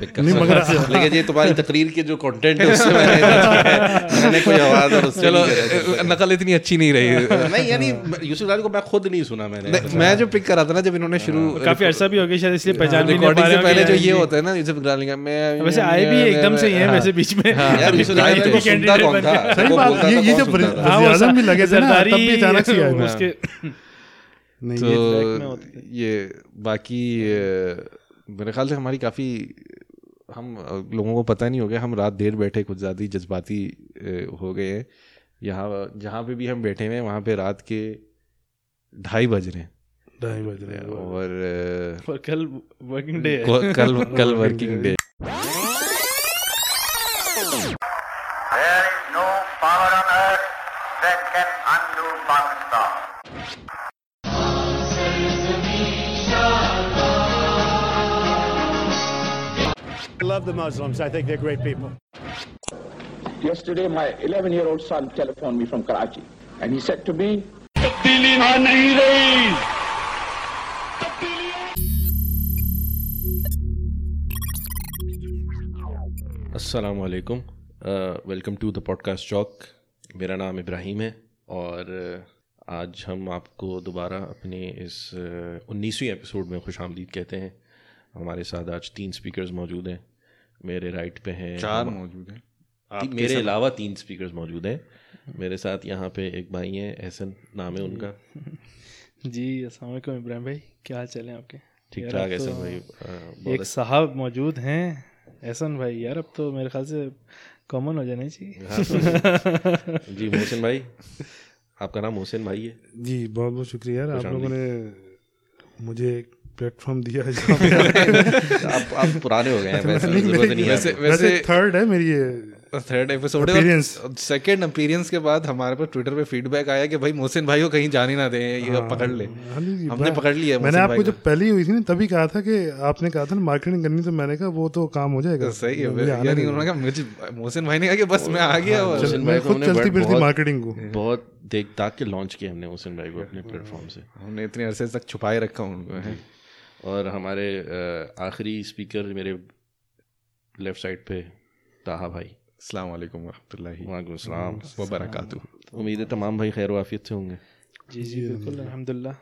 Pick कर सकता लेकिन ये तुम्हारी तकरीर के जो कंटेंट है उससे मैंने मैंने कोई आवाज़ और उससे चलो नहीं नकल इतनी अच्छी नहीं रही। नहीं यानी यूसुफ लाल को मैं खुद नहीं सुना मैंने। नहीं, मैं जो पिक करा था ना जब इन्होंने शुरू काफ़ी अर्सा भी हो गया शायद इसलिए पहचान भी नहीं पा से रहा पहले जो हाँ, ये होता है ना यूसुफ का मैं वैसे आए भी एकदम से ही हैं वैसे बीच में। यार यूसुफ लाल तो को सुनता कौन बन था? गया। सही बात ये ये जब? हाँ, आज़म भी लगे थे ना तब भी अचानक से उसके नहीं तो ये। ये बाकी मेरे ख्याल से हमारी काफ़ी हम लोगों को पता नहीं हो गया हम रात देर बैठे कुछ ज़्यादा ही जज्बाती हो गए हैं। यहाँ जहाँ पे भी हम बैठे हुए हैं वहाँ पे रात के ढाई बज रहे हैं। ढाई बज रहे हैं और और कल वर्किंग डे कल कल working day There is no power on earth that can undo Pakistan. Love the Muslims. I think they're great people. Yesterday, my 11 year old son telephoned me from Karachi, and he said to me, अस्सलाम वालेकुम welcome to the podcast Chowk मेरा नाम इब्राहिम है और अ, आज हम आपको दोबारा अपने इस उन्नीसवीं एपिसोड में खुश आमदीद कहते हैं हमारे साथ आज तीन स्पीकर्स मौजूद हैं मेरे राइट पे हैं चार मौजूद हैं। मेरे अलावा तीन स्पीकर्स मौजूद हैं। मेरे साथ यहाँ पे एक भाई हैं एहसन नाम है उनका। जी अस्सलाम वालेकुम इब्राहिम भाई क्या हाल चाल है आपके? ठीक ठाक एहसन तो भाई एक साहब मौजूद हैं एहसन भाई। यार अब तो मेरे ख्याल से कॉमन हो जाना चाहिए अच्छा- जी। मोहसिन भाई आपका नाम मोहसिन भाई है। जी बहुत बहुत शुक्रिया यार। आप लोगों ने मुझे एक प्लेटफॉर्म दिया है आप आप पुराने हो गए हैं वैसे नहीं, है वैसे- वैसे थर्ड है मेरी ये थर्ड एपिसोड. सेकंड अपीरियंस के बाद हमारे पास ट्विटर पे फीडबैक आया कि भाई मोहसिन भाई को कहीं जाने ना दें ये पकड़ ले। हाँ हमने पकड़ लिया मैंने आपको जब पहली हुई थी ना तभी कहा था कि आपने कहा था ना मार्केटिंग करनी तो मैंने कहा वो तो काम हो जाएगा। सही है यानी उन्होंने कहा मुझे मोहसिन भाई ने कहा कि बस मैं आ गया मोहसिन मैं भाई को खुद चलती बहुत- फिरती मार्केटिंग को। बहुत देख ताक के लॉन्च किया हमने मोहसिन भाई को अपने प्लेटफॉर्म से। हमने इतने अरसे तक छुपाए रखा उनको है। और हमारे आखिरी स्पीकर मेरे लेफ़्ट साइड पे ताहा भाई। अस्सलाम वालेकुम वरहमतुल्लाहि। वालेकुम अस्सलाम व बरकातुहू उम्मीद है तमाम भाई खैर वाफियत से होंगे। जी जी बिल्कुल अल्हम्दुलिल्लाह।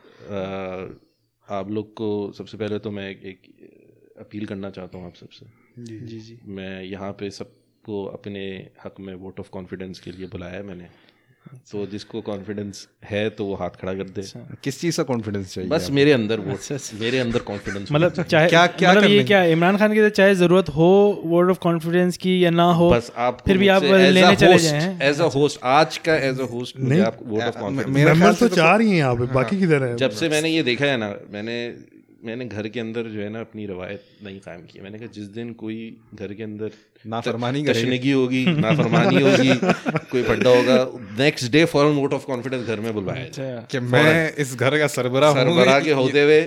आप लोग को सबसे पहले तो मैं एक, एक अपील करना चाहता हूँ आप सबसे। जी जी मैं यहाँ पे सबको अपने हक में वोट ऑफ़ कॉन्फिडेंस के लिए बुलाया है मैंने। तो जिसको कॉन्फिडेंस है तो वो हाथ खड़ा कर दे। किस चीज़ का कॉन्फिडेंस चाहिए बस मेरे अंदर वोट मेरे अंदर कॉन्फिडेंस मतलब चाहे क्या- क्या मतलब ये क्या इमरान खान की तो चाहे ज़रूरत हो वर्ड ऑफ़ कॉन्फिडेंस की या ना हो बस आप फिर भी आप लेने चले जाए। एज अ होस्ट आज का एज अ होस्ट मुझे आप वोट ऑफ़ कॉन्फिडेंस मेरा ख्याल मेंबर तो चार ही हैं यहाँ पे बाकी किधर है? जब से मैंने ये देखा है ना मैंने मैंने घर के अंदर जो है ना अपनी रवायत नहीं कायम की मैंने कहा जिस दिन कोई घर के अंदर नाफरमानी कशनगी तशनगी होगी नाफरमानी होगी कोई पड्डा होगा नेक्स्ट डे फॉरन वोट ऑफ़ कॉन्फिडेंस घर में बुलवाया अच्छा। कि मैं इस घर का सरबरा सरबरा के होते हुए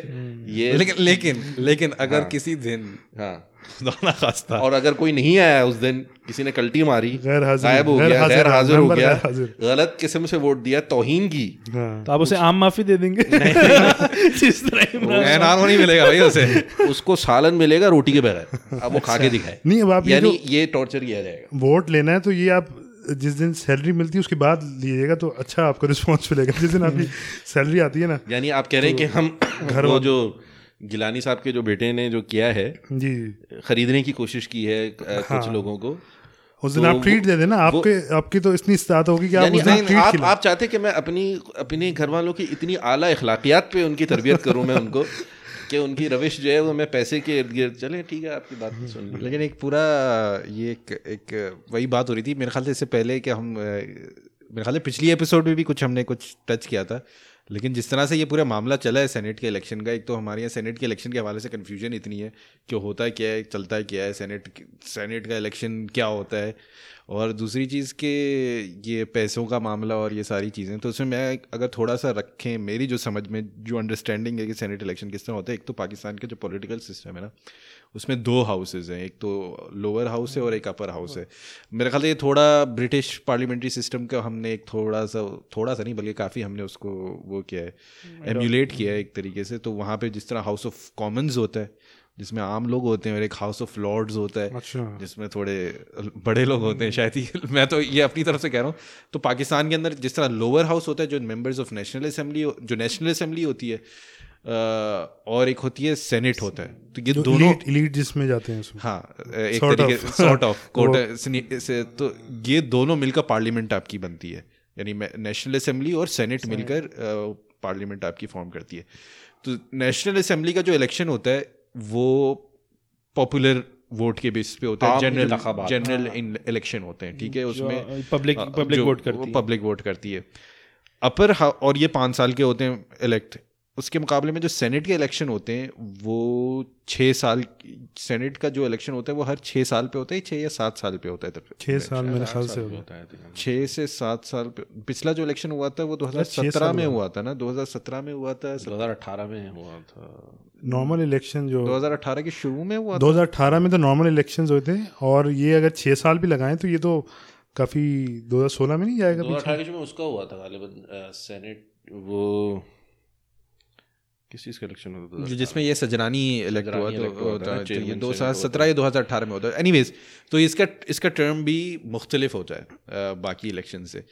ये लेकिन लेकिन लेकिन अगर किसी दिन हाँ। खुदा खास्ता और अगर कोई नहीं आया उस दिन किसी ने कल्टी मारी गैर हाजिर- हो गया गैर हाजिर हो गया गलत किस्म से वोट दिया तोहीन की। हाँ। तो आप उसे आम माफ़ी दे देंगे? जिस तरह नहीं मिलेगा भाई उसे। उसको सालन मिलेगा रोटी के बगैर। अब वो खा के दिखाए। नहीं अब आप ये यानी ये टॉर्चर किया जाएगा। वोट लेना है तो ये आप जिस दिन सैलरी मिलती है उसके बाद लीजिएगा तो अच्छा आपको रिस्पॉन्स मिलेगा। जिस दिन आपकी सैलरी आती है ना यानी आप कह रहे हैं कि हम घर वो जो गिलानी साहब के जो बेटे ने जो किया है जी। खरीदने की कोशिश की है कुछ लोगों को उस दिन तो आप ट्रीट दे देना आपके आपकी तो इतनी स्टार्ट होगी कि आप उस दिन ट्रीट आप, आप चाहते कि मैं अपनी अपने घर वालों की इतनी आला अखलाकियात पे उनकी तरबियत करूँ मैं उनको कि उनकी रविश जो है वो मैं पैसे के इर्द गिर्द चले ठीक है आपकी बात सुन ली। लेकिन एक पूरा ये एक एक वही बात हो रही थी मेरे ख्याल से इससे पहले कि हम मेरे ख्याल से पिछली एपिसोड में भी कुछ हमने कुछ टच किया था। लेकिन जिस तरह से ये पूरा मामला चला है सेनेट के इलेक्शन का, एक तो हमारे यहाँ सेनेट के इलेक्शन के हवाले से कन्फ्यूज़न इतनी है कि होता है क्या है, चलता है क्या है सेनेट सेनेट का इलेक्शन क्या होता है। और दूसरी चीज़ के ये पैसों का मामला और ये सारी चीज़ें तो उसमें मैं अगर थोड़ा सा रखें मेरी जो समझ में, जो अंडरस्टैंडिंग है कि सेनेट इलेक्शन किस तरह होता है, एक तो पाकिस्तान का जो पॉलिटिकल सिस्टम है ना उसमें दो हाउसेज हैं। एक तो लोअर हाउस है और एक अपर हाउस है। मेरे ख्याल से ये थोड़ा ब्रिटिश पार्लियामेंट्री सिस्टम का हमने एक थोड़ा सा थोड़ा सा नहीं बल्कि काफ़ी हमने उसको वो किया है एम्यूलेट किया है एक तरीके से। तो वहाँ पे जिस तरह हाउस ऑफ़ कॉमन्स होता है जिसमें आम लोग होते हैं और एक हाउस ऑफ़ लॉर्ड्स होता है अच्छा। जिसमें थोड़े बड़े लोग होते हैं शायद ही मैं तो ये अपनी तरफ़ से कह रहा हूँ। तो पाकिस्तान के अंदर जिस तरह लोअर हाउस होता है जो मेंबर्स ऑफ़ नेशनल असेंबली जो नेशनल असेंबली होती है और एक होती है सेनेट होता है। तो ये दोनों elite, elite जिसमें जाते हैं हाँ एक तरीके सॉर्ट ऑफ़ कोर्ट से तो ये दोनों मिलकर पार्लियामेंट आपकी बनती है। यानी नेशनल असेंबली और सेनेट मिलकर पार्लियामेंट आपकी फॉर्म करती है। तो नेशनल असेंबली का जो इलेक्शन होता है वो पॉपुलर वोट के बेसिस पे होता है। जनरल जनरल इलेक्शन होते हैं ठीक है? उसमें पब्लिक पब्लिक वोट करती है। पब्लिक वोट करती है। अपर और ये पाँच साल के होते हैं इलेक्ट उसके मुकाबले में जो सेनेट के इलेक्शन होते हैं वो छः साल सेनेट का जो इलेक्शन होता है वो हर छः साल पे होता है छः या सात साल पे होता है? तक छः साल मेरे ख्याल से होता है छः से सात साल पे पिछला जो इलेक्शन हुआ था वो 2017 साल में हुआ। था ना? 2017 में हुआ था दो हज़ार अठारह में हुआ था। नॉर्मल इलेक्शन जो 2018 के शुरू में हुआ था। 2018 में तो नॉर्मल इलेक्शन हुए थे और ये अगर छः साल भी लगाएँ तो ये तो काफ़ी 2016 में नहीं जाएगा में उसका हुआ था गालिबन सेनेट वो किस चीज़ का इलेक्शन हुआ था जिसमें ये सजरानी इलेक्ट हुआ तो होता है, ये दो हज़ार सत्रह या दो हज़ार अठारह में होता है। एनीवेज तो इसका इसका टर्म भी मुख्तलिफ़ होता है बाकी इलेक्शन से।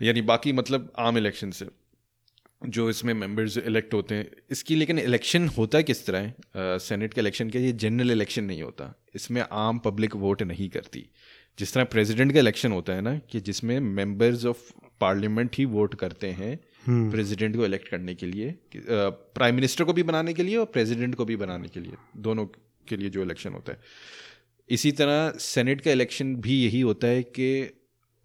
यानी बाकी मतलब आम इलेक्शन से जो इसमें मेंबर्स इलेक्ट होते हैं। इसकी लेकिन इलेक्शन होता है किस तरह है? सेनेट के इलेक्शन के ये जनरल इलेक्शन नहीं होता। इसमें आम पब्लिक वोट नहीं करती। जिस तरह प्रेसिडेंट का इलेक्शन होता है ना कि जिसमें मेंबर्स ऑफ़ पार्लियामेंट ही वोट करते हैं प्रेसिडेंट को इलेक्ट करने के लिए प्राइम मिनिस्टर को भी बनाने के लिए और प्रेसिडेंट को भी बनाने के लिए, दोनों के लिए जो इलेक्शन होता है। इसी तरह सेनेट का इलेक्शन भी यही होता है कि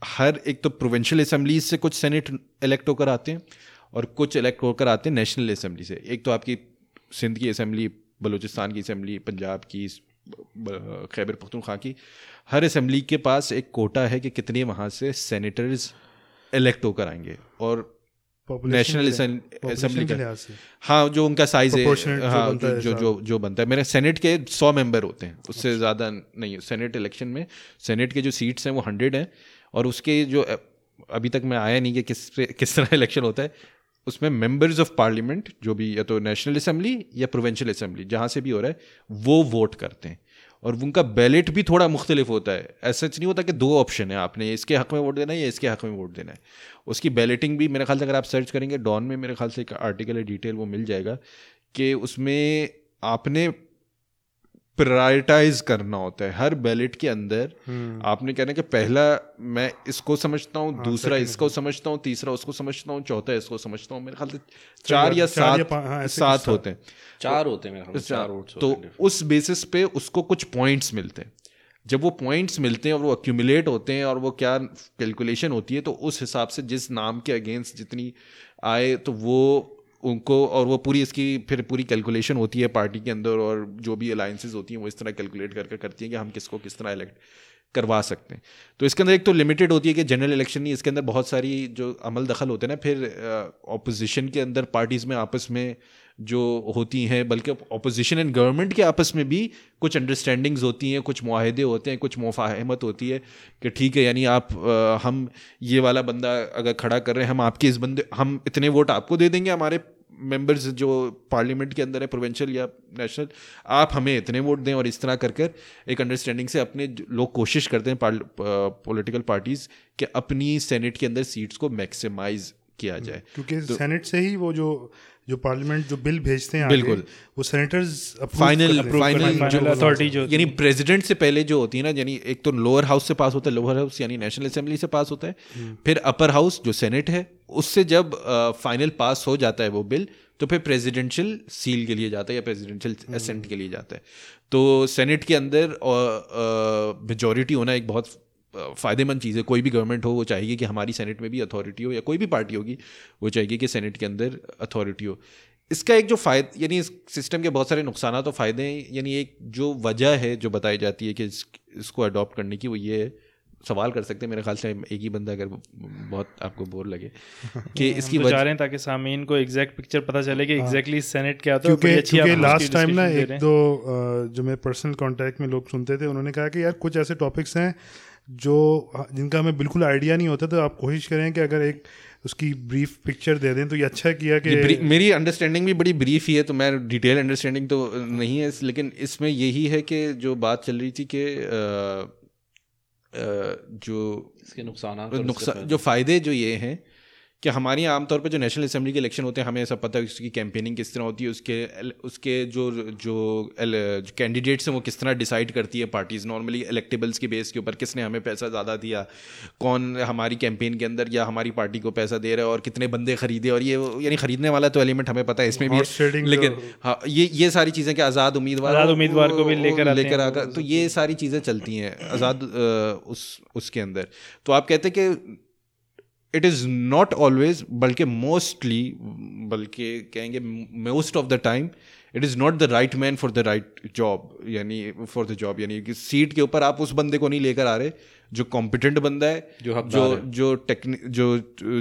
हर एक तो प्रोविंशियल असेंबलीज से कुछ सेनेट इलेक्ट होकर आते हैं और कुछ इलेक्ट होकर आते हैं नेशनल असम्बली से। एक तो आपकी सिंध की असेंबली, बलूचिस्तान की असेंबली, पंजाब की खैबर पख्तूनख्वा की, हर असम्बली के पास एक कोटा है कि कितने वहाँ से सेनेटर्स इलेक्ट होकर आएँगे। और नेशनल असेंबली के हाँ जो उनका साइज़ है हाँ जो जो जो जो बनता है। मेरे सेनेट के सौ मेंबर होते हैं उससे ज़्यादा नहीं सेनेट इलेक्शन में सेनेट के जो सीट्स हैं वो हंड्रेड हैं और उसके जो अभी तक मैं आया नहीं कि किस किस तरह इलेक्शन होता है उसमें मेंबर्स ऑफ़ पार्लियामेंट जो भी या तो नेशनल असेंबली या प्रोविंशियल असेंबली जहाँ से भी हो रहा है वो वोट करते हैं। और उनका बैलेट भी थोड़ा मुख्तलिफ़ होता है। ऐसा नहीं होता कि दो ऑप्शन है, आपने इसके हक में वोट देना है या इसके हक में वोट देना है। उसकी बैलेटिंग भी मेरे ख्याल से अगर आप सर्च करेंगे डॉन में मेरे ख्याल से एक आर्टिकल है डिटेल वो मिल जाएगा कि उसमें आपने प्रायोरिटाइज करना होता है। हर बैलेट के अंदर आपने कहना कि पहला मैं इसको समझता हूँ दूसरा इसको समझता हूँ तीसरा उसको समझता हूँ चौथा इसको समझता हूँ। मेरे ख्याल से चार या सात हाँ, सात होते हैं। चार होते हैं मेरे चार चार तो उस बेसिस पे उसको कुछ पॉइंट्स मिलते हैं। जब वो पॉइंट्स मिलते हैं और वो अक्यूमुलेट होते हैं और वो क्या कैलकुलेशन होती है तो उस हिसाब से जिस नाम के अगेंस्ट जितनी आए तो वो उनको और वो पूरी इसकी फिर पूरी कैलकुलेशन होती है पार्टी के अंदर और जो भी अलाइंसेज होती हैं वो इस तरह कैलकुलेट करके करती हैं कि हम किसको किस तरह इलेक्ट करवा सकते हैं। तो इसके अंदर एक तो लिमिटेड होती है कि जनरल इलेक्शन नहीं इसके अंदर बहुत सारी जो अमल दखल होते हैं ना फिर ऑपोजिशन के अंदर पार्टीज़ में आपस में जो होती हैं बल्कि ऑपोजिशन एंड गवर्नमेंट के आपस में भी कुछ अंडरस्टैंडिंग्स होती हैं कुछ माहदे होते हैं कुछ मुफाहमत होती है कि ठीक है यानी आप अ, हम ये वाला बंदा अगर खड़ा कर रहे हैं हम आपके इस बंदे हम इतने वोट आपको दे देंगे हमारे मेंबर्स जो पार्लियामेंट के अंदर है प्रोवेंशियल या नेशनल आप हमें इतने वोट दें और इस तरह कर कर एक अंडरस्टैंडिंग से अपने लोग कोशिश करते हैं पॉलिटिकल पार्टीज़ कि अपनी सेनेट के अंदर सीट्स को मैक्सिमाइज किया जाए। क्योंकि तो, सेनेट से ही वो जो जो पार्लियामेंट जो बिल भेजते हैं बिल्कुल। वो senators final final Final authority जो यानी प्रेसिडेंट से पहले जो होती है ना यानी एक तो लोअर हाउस से पास होता है लोअर हाउस यानी नेशनल असेंबली से पास होता है फिर अपर हाउस जो सेनेट है उससे जब फाइनल पास हो जाता है वो बिल तो फिर प्रेसिडेंशियल सील के लिए जाता है या प्रेसिडेंशियल असेंट के लिए जाता है। तो सेनेट के अंदर मेजोरिटी होना एक बहुत फ़ायदेमंद चीज़ है कोई भी गवर्नमेंट हो वो चाहेगी कि हमारी सेनेट में भी अथॉरिटी हो या कोई भी पार्टी होगी वो चाहेगी कि सेनेट के अंदर अथॉरिटी हो। इसका एक जो फ़ायदा यानी इस सिस्टम के बहुत सारे नुकसान और फ़ायदे हैं यानी एक जो वजह है जो बताई जाती है कि इस, इसको अडॉप्ट करने की वो ये है। सवाल कर सकते हैं मेरे ख्याल से एक ही बंदा अगर बहुत आपको बोर लगे कि इसकी तो वजह रहे हैं ताकि सामीन को एग्जैक्ट पिक्चर पता चले कि एग्जैक्टली सेनेट क्या होता है क्योंकि क्योंकि लास्ट टाइम ना एक दो जो मेरे पर्सनल कांटेक्ट में लोग सुनते थे उन्होंने कहा कि यार कुछ ऐसे टॉपिक्स हैं जो जिनका हमें बिल्कुल आइडिया नहीं होता तो आप कोशिश करें कि अगर एक उसकी ब्रीफ पिक्चर दे दें तो ये अच्छा किया कि मेरी अंडरस्टैंडिंग भी बड़ी ब्रीफ ही है तो मैं डिटेल अंडरस्टैंडिंग तो नहीं है लेकिन इसमें यही है कि जो बात चल रही थी कि जो इसके नुकसान नुकसान जो फ़ायदे जो ये हैं कि हमारे यहाँ आमतौर पर जो नेशनल असेंबली के इलेक्शन होते हैं हमें सब पता है उसकी कैंपेनिंग किस तरह होती है उसके उसके जो जो कैंडिडेट्स हैं वो किस तरह डिसाइड करती है पार्टीज़ नॉर्मली इलेक्टेबल्स के बेस के ऊपर किसने हमें पैसा ज़्यादा दिया कौन हमारी कैंपेन के अंदर या हमारी पार्टी को पैसा दे रहा है और कितने बंदे खरीदे। और ये यानी खरीदने वाला तो एलिमेंट हमें पता है इसमें भी है लेकिन तो- हाँ ये ये सारी चीज़ें कि आज़ाद उम्मीदवार आज़ाद उम्मीदवार को भी लेकर लेकर आकर तो ये सारी चीज़ें चलती हैं आज़ाद उस उसके अंदर। तो आप कहते हैं कि इट इज़ नॉट ऑलवेज बल्कि मोस्टली बल्कि कहेंगे most of the time it is not the right man for the right job यानी फॉर द जॉब यानी कि सीट के ऊपर आप उस बंदे को नहीं लेकर आ रहे जो कॉम्पिटेंट बंदा है जो जो है। जो टेक्नि जो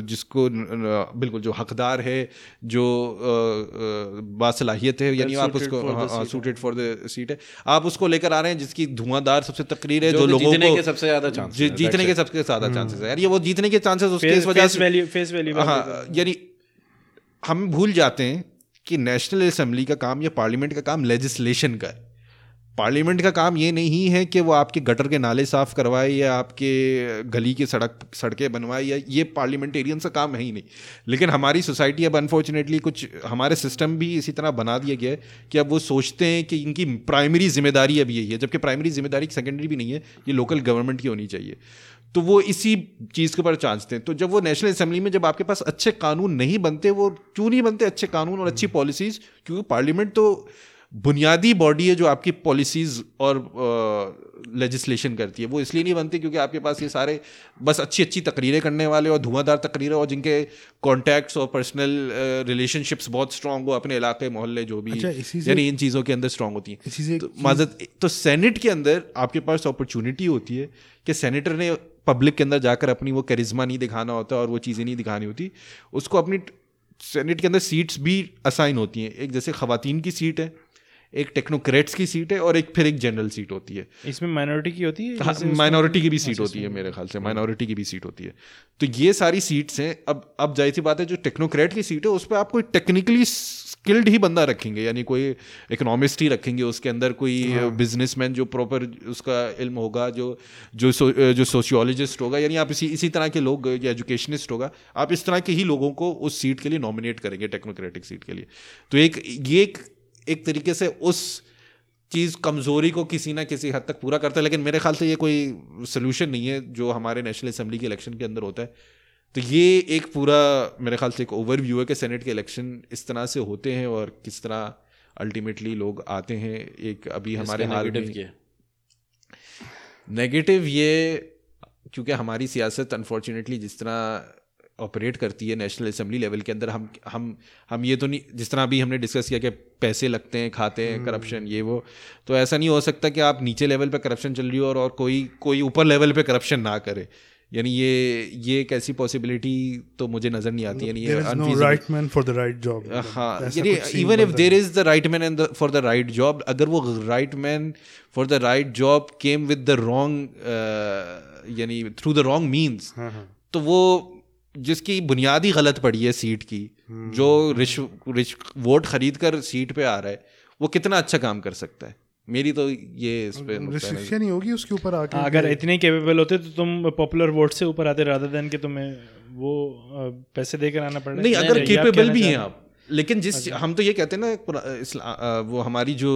जिसको बिल्कुल जो हकदार है जो बासलाहियत है यानी आप उसको सूटेड फॉर द सीट है। आप उसको लेकर आ रहे हैं जिसकी धुआंधार सबसे तकरीर है जो जो लोगों जीतने को सबसे ज़्यादा हैं, जीतने के सबसे ज़्यादा चांसेस है। यार ये वो जीतने के चांसेस उसके इस वजह से फेस वैल्यू हाँ यानी हम भूल जाते हैं कि नेशनल असेंबली का काम या पार्लियामेंट का काम लेजिस्लेशन का है। पार्लियामेंट का काम ये नहीं है कि वो आपके गटर के नाले साफ़ करवाए या आपके गली की सड़क सड़कें बनवाए या ये पार्लियामेंटेरियन का काम है ही नहीं। लेकिन हमारी सोसाइटी अब अनफॉर्चुनेटली कुछ हमारे सिस्टम भी इसी तरह बना दिया गया है कि अब वो सोचते हैं कि इनकी प्राइमरी ज़िम्मेदारी अब यही है जबकि प्राइमरी ज़िम्मेदारी सेकेंडरी भी नहीं है ये लोकल गवर्नमेंट की होनी चाहिए। तो वो इसी चीज़ के ऊपर चांचते हैं तो जब वो नेशनल असेंबली में जब आपके पास अच्छे कानून नहीं बनते वो क्यों नहीं बनते अच्छे कानून और अच्छी पॉलिसीज़ क्योंकि पार्लियामेंट तो बुनियादी बॉडी है जो आपकी पॉलिसीज़ और लेजिस्लेशन करती है। वो इसलिए नहीं बनती क्योंकि आपके पास ये सारे बस अच्छी अच्छी तकरीरें करने वाले और धुआंधार तकरीरें और जिनके कॉन्टैक्ट्स और पर्सनल रिलेशनशिप्स बहुत स्ट्रांग हो अपने इलाके मोहल्ले जो भी अच्छा, यानी इन चीज़ों के अंदर स्ट्रांग होती हैं। तो माजत तो सेनेट के अंदर आपके पास अपॉर्चुनिटी होती है कि सेनेटर ने पब्लिक के अंदर जाकर अपनी वो करिश्मा नहीं दिखाना होता और वो चीज़ें नहीं दिखानी होती। उसको अपनी सेनेट के अंदर सीट्स भी असाइन होती हैं। एक जैसे खवातीन की सीट है एक टेक्नोक्रेट्स की सीट है और एक फिर एक जनरल सीट होती है। इसमें माइनॉरिटी की होती है हाँ माइनॉरिटी की भी सीट होती है मेरे ख्याल से माइनॉरिटी की भी सीट होती है। तो ये सारी सीट्स हैं। अब अब ज़ाहिर सी बात है जो टेक्नोक्रेट की सीट है उस पर आप कोई टेक्निकली स्किल्ड ही बंदा रखेंगे यानी कोई इकोनॉमिस्ट ही रखेंगे उसके अंदर कोई बिजनेसमैन जो प्रॉपर उसका इल्म होगा जो जो सो, जो सोशियोलॉजिस्ट होगा यानी आप इसी इसी तरह के लोग या एजुकेशनिस्ट होगा आप इस तरह के ही लोगों को उस सीट के लिए नॉमिनेट करेंगे टेक्नोक्रेटिक सीट के लिए। तो एक ये एक एक तरीके से उस चीज़ कमज़ोरी को किसी ना किसी हद तक पूरा करता है। लेकिन मेरे ख्याल से ये कोई सोल्यूशन नहीं है जो हमारे नेशनल असेंबली के इलेक्शन के अंदर होता है। तो ये एक पूरा मेरे ख्याल से एक ओवरव्यू है कि सेनेट के इलेक्शन इस तरह से होते हैं और किस तरह अल्टीमेटली लोग आते हैं। एक अभी हमारे हाल में नेगेटिव ये क्योंकि हमारी सियासत अनफॉर्चुनेटली जिस तरह ऑपरेट करती है नेशनल असेंबली लेवल के अंदर हम हम हम ये तो नहीं जिस तरह अभी हमने डिस्कस किया कि पैसे लगते हैं खाते हैं करप्शन ये वो तो ऐसा नहीं हो सकता कि आप नीचे लेवल पे करप्शन चल रही हो और, और कोई कोई ऊपर लेवल पे करप्शन ना करे। यानी ये ये एक ऐसी पॉसिबिलिटी तो मुझे नज़र नहीं आती यानी ये right man for the right job. हाँ यानी even if there is the right man and for the right job अगर वो right man for the right job came with the wrong यानी थ्रू द रॉन्ग मीन्स तो वो जिसकी बुनियादी गलत पड़ी है सीट की जो रिश रिश वोट खरीद कर सीट पे आ रहा है वो कितना अच्छा काम कर सकता है? मेरी तो ये इस पे रिस्ट्रिक्शन ही होगी उसके ऊपर आके। हाँ, अगर इतने केपेबल होते तो तुम पॉपुलर वोट से ऊपर आते रादर देन कि तुम्हें वो पैसे देकर आना पड़। रहा नहीं अगर केपेबल भी हैं आप लेकिन जिस हम तो ये कहते हैं ना वो हमारी जो,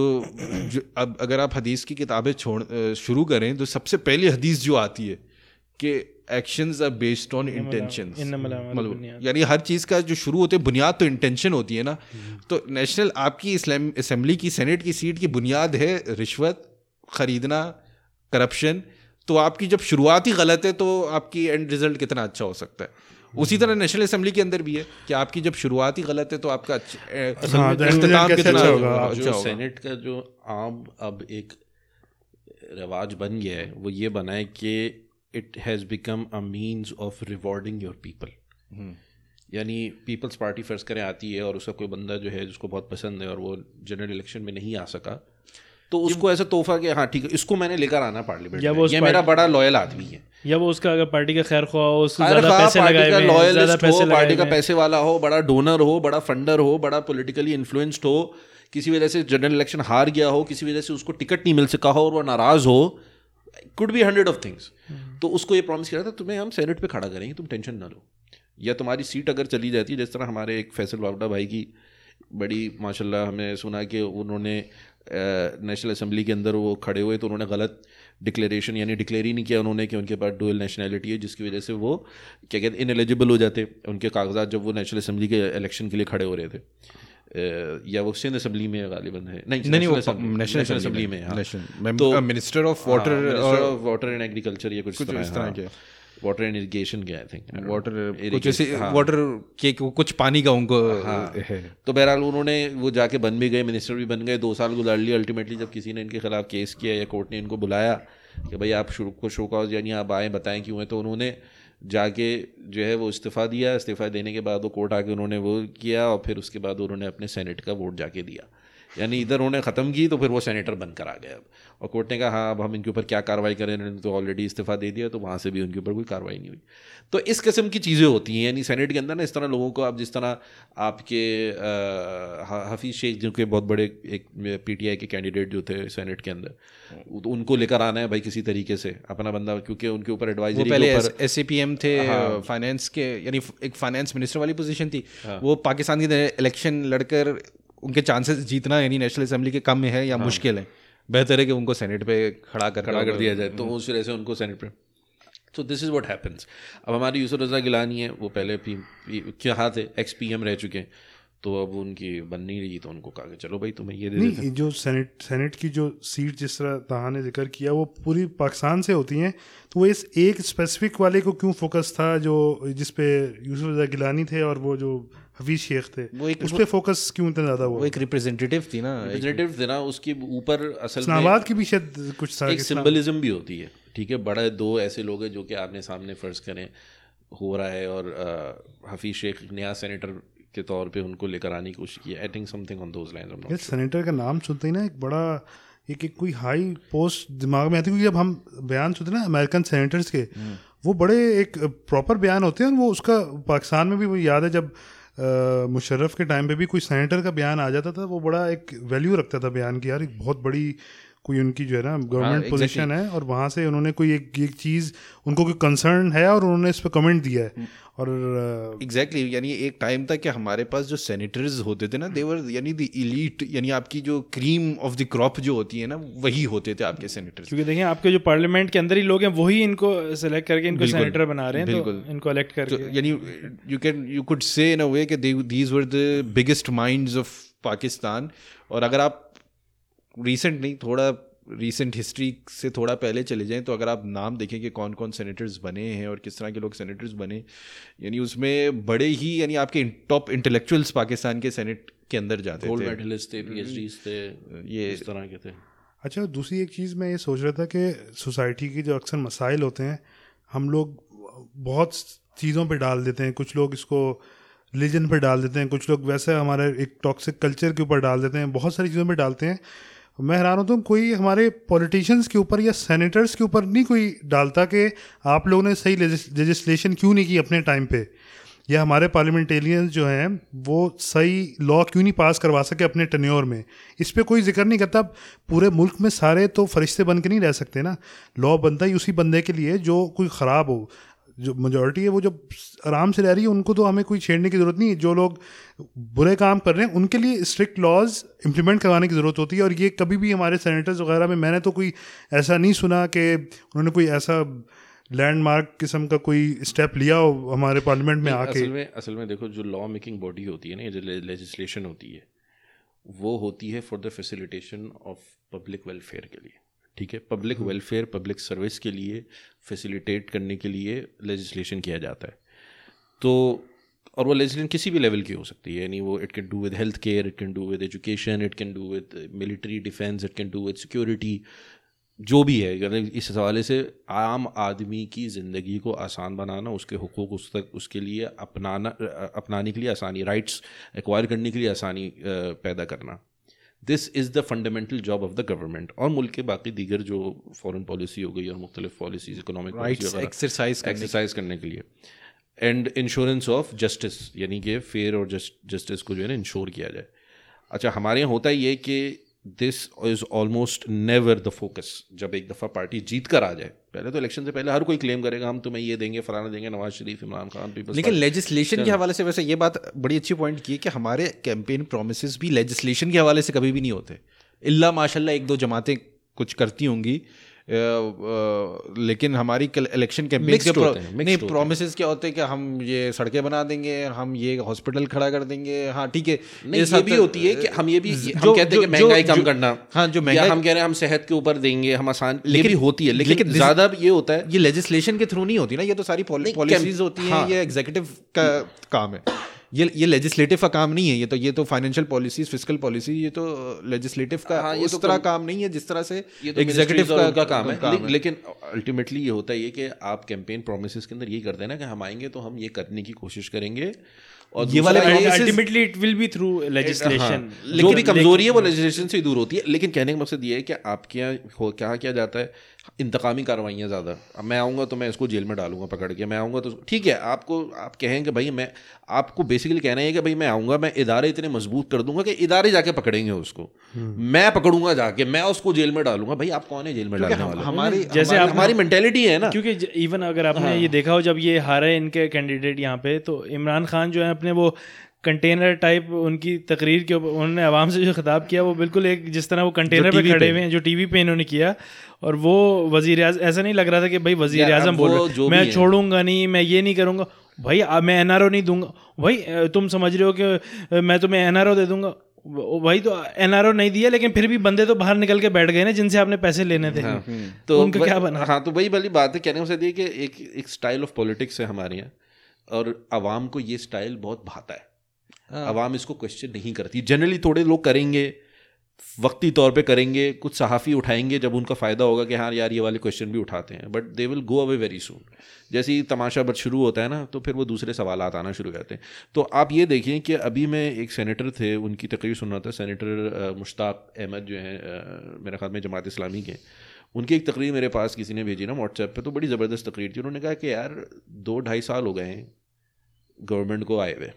जो अब अगर आप हदीस की किताबें छोड़ शुरू करें तो सबसे पहले हदीस जो आती है कि actions are based on intentions मतलब यानी हर चीज़ का जो शुरू होते हैं बुनियाद तो इंटेंशन होती है ना तो नेशनल आपकी इस्लाम असेंबली की सेनेट की सीट की बुनियाद है रिश्वत खरीदना करप्शन तो आपकी जब शुरुआत ही गलत है तो आपकी एंड रिज़ल्ट कितना अच्छा हो सकता है उसी तरह नेशनल असेंबली के अंदर भी है कि आपकी जब शुरुआत ही गलत है तो आपका अच्छा- इख्तिताम कितना होगा? जो सेनेट का जो आम अब एक रिवाज बन गया है वो ये बना है कि it has become a means of rewarding your people यानी पीपल्स पार्टी फ़र्ज़ करें आती है और उसका कोई बंदा जो है जिसको बहुत पसंद है और वो जनरल इलेक्शन में नहीं आ सका तो उसको ऐसा तोहफा कि हाँ ठीक है इसको मैंने लेकर आना पार्लियामेंट या में। वो ये मेरा बड़ा लॉयल आदमी है। या वो उसका अगर पार्टी का खैर ख्वाह हो उसको ज़्यादा पैसे लगाए का लॉयलिस्ट हो पार्टी का पैसे वाला हो बड़ा डोनर हो बड़ा फंडर हो बड़ा पॉलिटिकली इन्फ्लुएंस्ड हो किसी वजह से जनरल इलेक्शन हार गया हो किसी वजह से उसको टिकट नहीं मिल सका हो और वो नाराज़ हो could be hundred of things तो उसको ये प्रॉमिस किया था तुम्हें हम सेनेट पे खड़ा करेंगे तुम टेंशन ना लो। या तुम्हारी सीट अगर चली जाती है जिस तरह हमारे एक फैसल बावडा भाई की बड़ी माशाल्लाह हमें सुना कि उन्होंने नेशनल असेंबली के अंदर वो खड़े हुए तो उन्होंने गलत डिक्लेरेशन यानी डिक्लेयर ही नहीं किया उन्होंने कि उनके पास डुअल नेशनैलिटी है जिसकी वजह से वो क्या कहते हैं इनएलिजिबल हो जाते। उनके कागजात जब वो नेशनल असेंबली के इलेक्शन के लिए खड़े हो रहे थे। या वो सिंध असेंबली में गालिबन है नहीं नहीं वो नेशनल असेंबली में हाँ। तो minister of water of water and agriculture या कुछ इस तरह के। वाटर एंड इरिगेशन के आई थिंक वाटर कुछ ऐसे वाटर के कुछ पानी का उनको है। तो बहरहाल उन्होंने वो जाके बन भी गए मिनिस्टर भी बन गए दो साल गुजार लिए। अल्टीमेटली जब किसी ने इनके खिलाफ केस किया या कोर्ट ने इनको बुलाया कि भाई आप शुरू को शो कॉज यानी आप आए बताएँ क्यों है तो उन्होंने जाके जो है वो इस्तीफ़ा दिया, इस्तीफ़ा देने के बाद वो कोर्ट आके उन्होंने वो किया और फिर उसके बाद उन्होंने अपने सेनेट का वोट जाके दिया। यानी इधर उन्होंने ख़त्म की तो फिर वो सेनेटर बनकर आ गए अब। और कोर्ट ने कहा हाँ अब हम इनके ऊपर क्या कार्रवाई करें? इन्होंने तो ऑलरेडी इस्तीफ़ा दे दिया तो वहाँ से भी उनके ऊपर कोई कार्रवाई नहीं हुई। तो इस किस्म की चीज़ें होती हैं यानी सेनेट के अंदर ना इस तरह लोगों को आप जिस तरह आपके हफीज़ शेख जो के बहुत बड़े एक पीटीआई के कैंडिडेट जो थे सेनेट के अंदर तो उनको लेकर आना है भाई किसी तरीके से अपना बंदा क्योंकि उनके ऊपर एडवाइजरी पहले के ऊपर एस थे फाइनेंस के यानी एक फाइनेंस मिनिस्टर वाली पोजीशन थी। वो पाकिस्तान की इलेक्शन लड़कर उनके चांसेस जीतना यानी नेशनल असेंबली के कम में है या हाँ। मुश्किल है। बेहतर है कि उनको सेनेट पे खड़ा कर खड़ा कर दिया जाए तो उस वजह से उनको सेनेट पे। तो दिस इज़ व्हाट हैपेंस अब हमारे यूसुफ रजा गिलानी है वो पहले पी, पी क्या थे एक्स पी एम रह चुके हैं। तो अब उनकी बन नहीं रही तो उनको कहा कि चलो भाई तुम्हें ये दे नहीं जो सेनेट सेनेट की जो सीट जिस तरह तहा ने ज़िक्र किया वो पूरी पाकिस्तान से होती हैं। तो वो इस एक स्पेसिफिक वाले को क्यों फोकस था जो जिस पे यूसुफ रजा गिलानी थे और वो जो हफीज शेख थे। वो एक- उस पर फोकस क्यों इतना ज़्यादा हुआ? वो एक रिप्रेजेंटेटिव थी ना रिप्रेजेंटेटिव थे ना उसके ऊपर असल में इस्लामाबाद की भी शायद कुछ एक सिंबलिज्म भी होती है ठीक है? बड़े दो ऐसे लोग हैं जो कि आपने सामने फ़र्ज़ करें हो रहा है और हफीज शेख नया सेनेटर के तौर पे उनको लेकर आने की कोशिश की I think something on those line senator का नाम सुनते ही ना एक बड़ा एक एक कोई हाई पोस्ट दिमाग में आती है क्योंकि जब हम बयान सुनते हैं ना अमेरिकन सेनेटर्स के वो बड़े एक प्रॉपर बयान होते हैं और वो उसका पाकिस्तान में भी वो याद है जब मुशर्रफ के टाइम पे भी कोई सेनेटर का बयान आ जाता था, वो बड़ा एक वैल्यू रखता था बयान की यार एक बहुत बड़ी कोई उनकी जो है ना गवर्नमेंट exactly. पोजीशन है और वहाँ से उन्होंने कोई एक एक चीज़ उनको कोई कंसर्न है और उन्होंने इस पर कमेंट दिया है। और अ, एग्जैक्टली exactly, यानी एक टाइम था कि हमारे पास जो सेनेटर्स होते थे ना देवर यानी द इलीट यानी आपकी जो क्रीम ऑफ़ द क्रॉप जो होती है ना वही होते थे आपके सेनेटर्स क्योंकि देखिए आपके जो पार्लियामेंट के अंदर ही लोग हैं वही इनको सेलेक्ट करके इनको सेनेटर बना रहे हैं तो इनको इलेक्ट तो करके। यानी you can you could say in a way कि these were the biggest minds of Pakistan और अगर आप रिसेंट नहीं थोड़ा रिसेंट हिस्ट्री से थोड़ा पहले चले जाएँ तो अगर आप नाम देखें कि कौन कौन सेनेटर्स बने हैं और किस तरह के लोग सेनेटर्स बने यानी उसमें बड़े ही यानी आपके टॉप इंटेलेक्चुअल्स पाकिस्तान के सेनेट के अंदर जाते गोल्ड थे। मेडलिस्ट थे पी थे ये इस तरह के थे। अच्छा दूसरी एक चीज़ मैं ये सोच रहा था कि सोसाइटी के जो अक्सर मसाइल होते हैं हम लोग बहुत चीज़ों पे डाल देते हैं कुछ लोग इसको रिलीजन पे डाल देते हैं कुछ लोग वैसे हमारे एक टॉक्सिक कल्चर के ऊपर डाल देते हैं बहुत सारी चीज़ों पे डालते हैं मैं हैरान होता हूँ, कोई हमारे पॉलिटिशियंस के ऊपर या सेनेटर्स के ऊपर नहीं कोई डालता कि आप लोगों ने सही लेजिस्लेशन क्यों नहीं की अपने टाइम पे? या हमारे पार्लियामेंटेरियंस जो हैं, वो सही लॉ क्यों नहीं पास करवा सके अपने टन्योर में? इस पर कोई ज़िक्र नहीं करता। पूरे मुल्क में सारे तो फरिश्ते बन के नहीं रह सकते ना। लॉ बनता ही उसी बंदे के लिए जो कोई ख़राब हो। जो मेजोरिटी है वो जो आराम से रह रही है उनको तो हमें कोई छेड़ने की ज़रूरत नहीं है। जो लोग बुरे काम कर रहे हैं उनके लिए स्ट्रिक्ट लॉज इम्प्लीमेंट करवाने की ज़रूरत होती है। और ये कभी भी हमारे सेनेटर्स वगैरह में मैंने तो कोई ऐसा नहीं सुना कि उन्होंने कोई ऐसा लैंडमार्क किस्म का कोई स्टेप लिया हो हमारे पार्लियामेंट में आके। असल में असल में देखो जो लॉ मेकिंग बॉडी होती है ना जो लेजिस्लेशन होती है वो होती है for the facilitation of public welfare के लिए। ठीक है? पब्लिक वेलफेयर पब्लिक सर्विस के लिए फैसिलिटेट करने के लिए लेजिस्लेशन किया जाता है। तो और वो लेजिस्लेशन किसी भी लेवल की हो सकती है यानी वो it can do with health care it can do with education it can do with military defence it can do with security जो भी है इस हवाले से आम आदमी की ज़िंदगी को आसान बनाना उसके हकूक उस तक उसके लिए अपनाना अपनाने के लिए आसानी राइट्स एक्वायर करने के लिए आसानी पैदा करना। This is the fundamental job of the government और मुल्क के बाकी दीगर जो फॉरेन पॉलिसी हो गई और मुख्तलिफ़ policies economic exercise exercise exercise करने के लिए। एंड इंश्योरेंस ऑफ़ जस्टिस यानी कि फेयर और जस्टिस को जो है ना इंश्योर किया जाए। अच्छा हमारे यहाँ होता ही है कि this is almost never the focus जब एक दफ़ा पार्टी जीत कर आ जाए। पहले तो इलेक्शन से पहले हर कोई क्लेम करेगा हम तुम्हें ये देंगे फलाना देंगे नवाज़ शरीफ इमरान खान पीपल्स लेकिन लेजिस्लेशन के हवाले से वैसे ये बात बड़ी अच्छी पॉइंट की है कि हमारे कैंपेन प्रोमिस भी लेजिस्लेशन के हवाले से कभी भी नहीं होते। इल्ला माशाल्लाह एक दो जमातें कुछ करती होंगी लेकिन हमारी इलेक्शन कैंपेन के होते नहीं प्रोमिस क्या होते हैं कि हम ये सड़कें बना देंगे हम ये हॉस्पिटल खड़ा कर देंगे? हाँ ठीक है। ये हद भी होती है कि हम ये भी हम जो- कहते हैं कि महँगाई कम करना। हाँ जो महँगाई हम कह रहे हैं हम सेहत के ऊपर देंगे हम आसान लेकिन- होती है लेकिन, लेकिन ज़्यादा ये होता है। ये लेजिस्लेशन के थ्रू नहीं होती ना ये तो सारी पॉलिसीज़ होती हैं हाँ। ये एग्जीक्यूटिव का काम है। ये ये लेजिस्लेटिव का काम नहीं है ये तो ये तो फाइनेंशियल पॉलिसीज़ फ़िज़िकल पॉलिसी ये तो लेजिस्लेटिव का हाँ, ये उस तो तरह काम नहीं है जिस तरह से ये तो एग्जीक्यूटिव executive का काम है। काम ले- लेकिन अल्टीमेटली ये होता है ये कि आप कैंपेन प्रोमिस के अंदर ये करते हैं ना कि हम आएँगे तो हम ये करने की कोशिश करेंगे और ये वाले ultimately it will be through legislation हाँ, जो भी कमज़ोरी है वो लेजिस्लेशन से ही दूर होती है। लेकिन कहने का मकसद ये है कि आपके यहाँ हो क्या किया जाता है? इंतकामी कार्रवाइयाँ ज़्यादा। अब मैं आऊँगा तो मैं इसको जेल में डालूँगा पकड़ के मैं आऊँगा तो ठीक है आपको आप कहें कि भाई मैं आपको बेसिकली कहना है कि भाई मैं आऊँगा मैं इदारे इतने मज़बूत कर दूँगा कि इदारे जाके पकड़ेंगे उसको। मैं पकड़ूँगा जाके मैं उसको जेल में डालूँगा। भाई आप कौन है जेल में डालने वाले? हमारी जैसे हमारी मैंटेलिटी है ना। क्योंकि इवन अगर आपने ये देखा हो जब ये हारे इनके कैंडिडेट यहाँ पे तो इमरान खान जो है अपने वो कंटेनर टाइप उनकी तकरीर के ऊपर उन्होंने आवाम से जो खिताब किया वो बिल्कुल एक जिस तरह वो कंटेनर पे खड़े हुए हैं जो टीवी पे इन्होंने किया और वो वज़ीर ऐसा नहीं लग रहा था कि भाई वज़ीर आज़म बोल रहे मैं छोड़ूँगा नहीं मैं ये नहीं करूँगा। भाई मैं एनआरओ नहीं दूँगा। भाई तुम समझ रहे हो कि मैं तुम्हें एनआरओ दे दूँगा। भाई तो एनआरओ नहीं दिया लेकिन फिर भी बंदे तो बाहर निकल के बैठ गए ना जिनसे आपने पैसे लेने थे। तो उनका क्या बना? हाँ तो वही वाली बात है कहने का मकसद कि एक एक स्टाइल ऑफ़ पॉलिटिक्स है हमारे यहाँ और आवाम को ये स्टाइल बहुत भाता है। आवाम इसको क्वेश्चन नहीं करती। जनरली थोड़े लोग करेंगे, वक्ती तौर पे करेंगे, कुछ सहाफ़ी उठाएँगे, जब उनका फ़ायदा होगा कि हाँ यार ये वाले क्वेश्चन भी उठाते हैं। But they will go away very soon जैसे ही तमाशा बट शुरू होता है ना तो फिर वो दूसरे सवाल आना शुरू करते हैं। तो आप ये देखिए कि अभी मैं एक सेनेटर थे, उनकी तकरीर सुन रहा था सेनेटर मुश्ताक अहमद जो हैं मेरे ख्याल में जमात इस्लामी के। उनकी एक तकरीर मेरे पास किसी ने भेजी ना व्हाट्सएप पर तो बड़ी ज़बरदस्त तकरीर थी। उन्होंने कहा कि यार दो ढाई साल हो गए हैं गवर्नमेंट को आए हुए।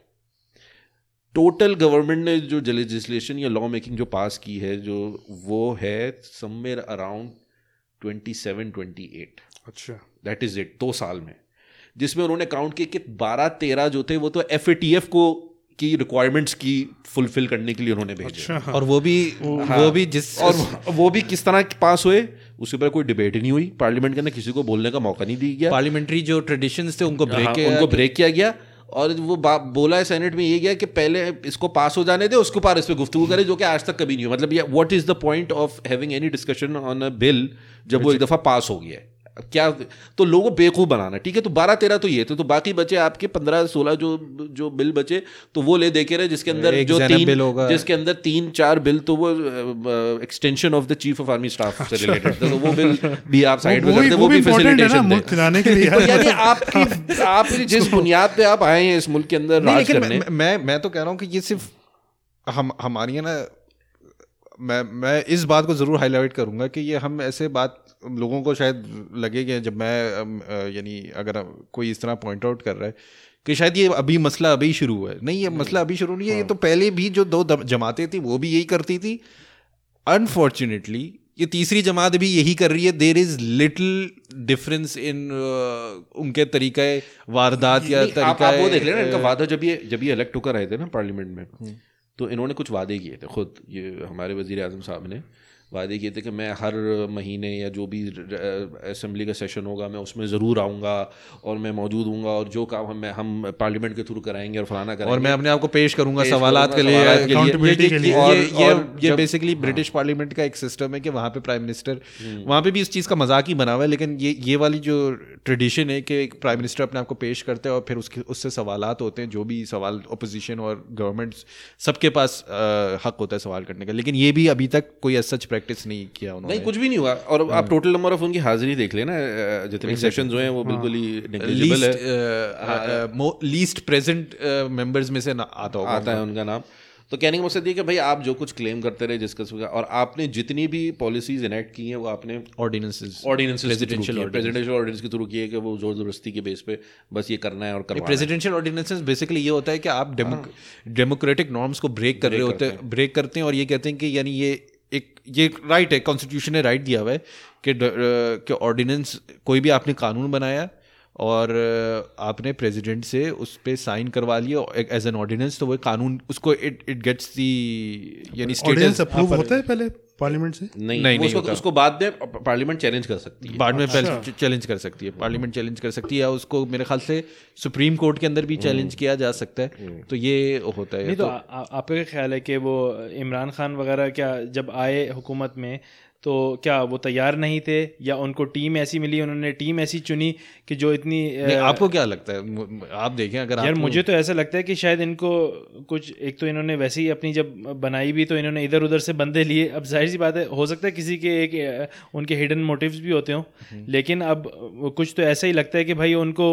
टोटल गवर्नमेंट ने जो लेजिस्लेशन या लॉ मेकिंग जो पास की है जो वो है somewhere around twenty seven twenty eight अच्छा। दैट इज़ इट दो साल में। जिसमें उन्होंने काउंट किया कि बारह तेरह जो थे वो तो एफएटीएफ को की रिक्वायरमेंट्स की फुलफिल करने के लिए उन्होंने भेजे। अच्छा और वो भी वो भी जिस और वो भी किस तरह पास हुए उसके ऊपर कोई डिबेट ही नहीं हुई। पार्लियामेंट के अंदर किसी को बोलने का मौका नहीं दिया गया। पार्लियामेंट्री जो ट्रेडिशंस थे उनको ब्रेक हाँ, उनको ब्रेक किया गया। और वो बोला है सेनेट में ये गया कि पहले इसको पास हो जाने दे उसके ऊपर इस पर गुफ्तु करें जो कि आज तक कभी नहीं हुआ। मतलब ये what is the point of having any discussion on a bill जब वो एक दफ़ा पास हो गया है? क्या तो लोगों को बेवकूफ़ बनाना ठीक है तो बारह तेरह तो ये थे तो बाकी बचे आपके पंद्रह सोलह जो जो बिल बचे तो वो ले दे के रहे जिसके अंदर जो तीन bill होगा। जिसके अंदर तीन चार बिल तो वो extension of the chief of army staff से रिलेटेड था तो वो बिल भी आप साइड में करते वो भी इम्पोर्टेंट ना facilitation मुल्क थे। चलाने के लिए तो यानी आपकी आप जिस बुनियाद पे आप आए हैं इस मुल्क के अंदर राज करने मैं, मैं मैं तो कह रहा हूँ कि ये सिर्फ़ हम हमारी ना मैं मैं इस बात को ज़रूर हाईलाइट करूँगा कि ये हम ऐसे बात लोगों को शायद लगे कि जब मैं यानी अगर कोई इस तरह पॉइंट आउट कर रहा है कि शायद ये अभी मसला अभी शुरू हुआ है। नहीं ये मसला अभी शुरू नहीं है ये तो पहले भी जो दो जमातें थी वो भी यही करती थी। अनफॉर्चुनेटली ये तीसरी जमात भी यही कर रही है। There is little difference in उनके तरीका वारदात या नहीं, आप, तरीका आप वो देख लेना इनका वादा जब ये जब ये इलेक्ट होकर आए थे ना पार्लियामेंट में। तो इन्होंने कुछ वादे किए थे खुद ये हमारे वज़ीर अजम साहब ने। वादे किए थे कि मैं हर महीने या जो भी असम्बली का सेशन होगा मैं उसमें ज़रूर आऊँगा और मैं मौजूद हूँगा और जो काम हम हम पार्लियामेंट के थ्रू कराएँगे और फलाना कराएँगे और मैं अपने आप को पेश करूँगा सवाल के लिए ये- बेसिकली ब्रिटिश पार्लियामेंट का एक सिस्टम है कि वहाँ पे प्राइम मिनिस्टर हम्म। वहाँ पे भी इस चीज़ का मज़ाक ही बना हुआ है लेकिन ये ये वाली जो ट्रेडिशन है कि प्राइम मिनिस्टर अपने आप को पेश करते हैं और फिर उसके उससे सवाल होते हैं जो भी सवाल अपोजिशन और गवर्नमेंट सबके पास हक होता है सवाल करने का। लेकिन ये भी अभी तक कोई सच प्रैक्टिस नहीं किया उन्होंने। नहीं कुछ भी नहीं हुआ। और आप टोटल नंबर ऑफ़ उनकी हाजिरी देख लेना जितने सेशंस हुए हैं वो बिल्कुल ही negligible है। लीस्ट प्रेजेंट मेंबर्स में से आता होगा आता है उनका। नाम। तो कहने का मकसद ये कि भाई आप जो कुछ क्लेम करते रहे डिस्कस हुआ और आपने जितनी भी पॉलिसीज़ इनेक्ट की हैं वो आपने ऑर्डिनेंसेस ऑर्डिनेंस प्रेसिडेंशियल ऑर्डिनेंस के थ्रू किए कि वो ज़ोर ज़बरदस्ती के बेस पे बस ये करना है और करना है। प्रेसिडेंशियल ऑर्डिनेंसेस बेसिकली ये होता है कि आप डेमोक्रेटिक नॉर्म्स को ब्रेक कर रहे होते हैं। ब्रेक करते हैं और ये कहते हैं कि यानी ये एक, ये राइट है कॉन्स्टिट्यूशन ने राइट दिया हुआ है कि ऑर्डिनेंस कोई भी आपने कानून बनाया और आपने प्रेसिडेंट से उस पर साइन करवा लिया एज एन ऑर्डिनेंस तो वो कानून उसको इट इट गेट्स दी यानी स्टेटस अप्रूव होता है पहले पार्लियामेंट से? नहीं, नहीं, नहीं उसको, उसको बाद में पार्लियामेंट चैलेंज कर सकती है। बाद में पहले चैलेंज कर सकती है। पार्लियामेंट चैलेंज कर सकती है या उसको मेरे ख्याल से सुप्रीम कोर्ट के अंदर भी चैलेंज किया जा सकता है। तो ये होता है। नहीं तो आ- आपका ख्याल है कि वो इमरान खान वगैरह क्या जब आए हुकूमत में तो क्या वो तैयार नहीं थे? या उनको टीम ऐसी मिली उन्होंने टीम ऐसी चुनी कि जो इतनी आपको क्या लगता है? आप देखें अगर यार मुझे तो ऐसा लगता है कि शायद इनको कुछ एक तो इन्होंने वैसे ही अपनी जब बनाई भी तो इन्होंने इधर उधर से बंदे लिए। अब ज़ाहिर सी बात है हो सकता है किसी के एक उनके हिडन मोटिव्स भी होते हों। लेकिन अब कुछ तो ऐसा ही लगता है कि भाई उनको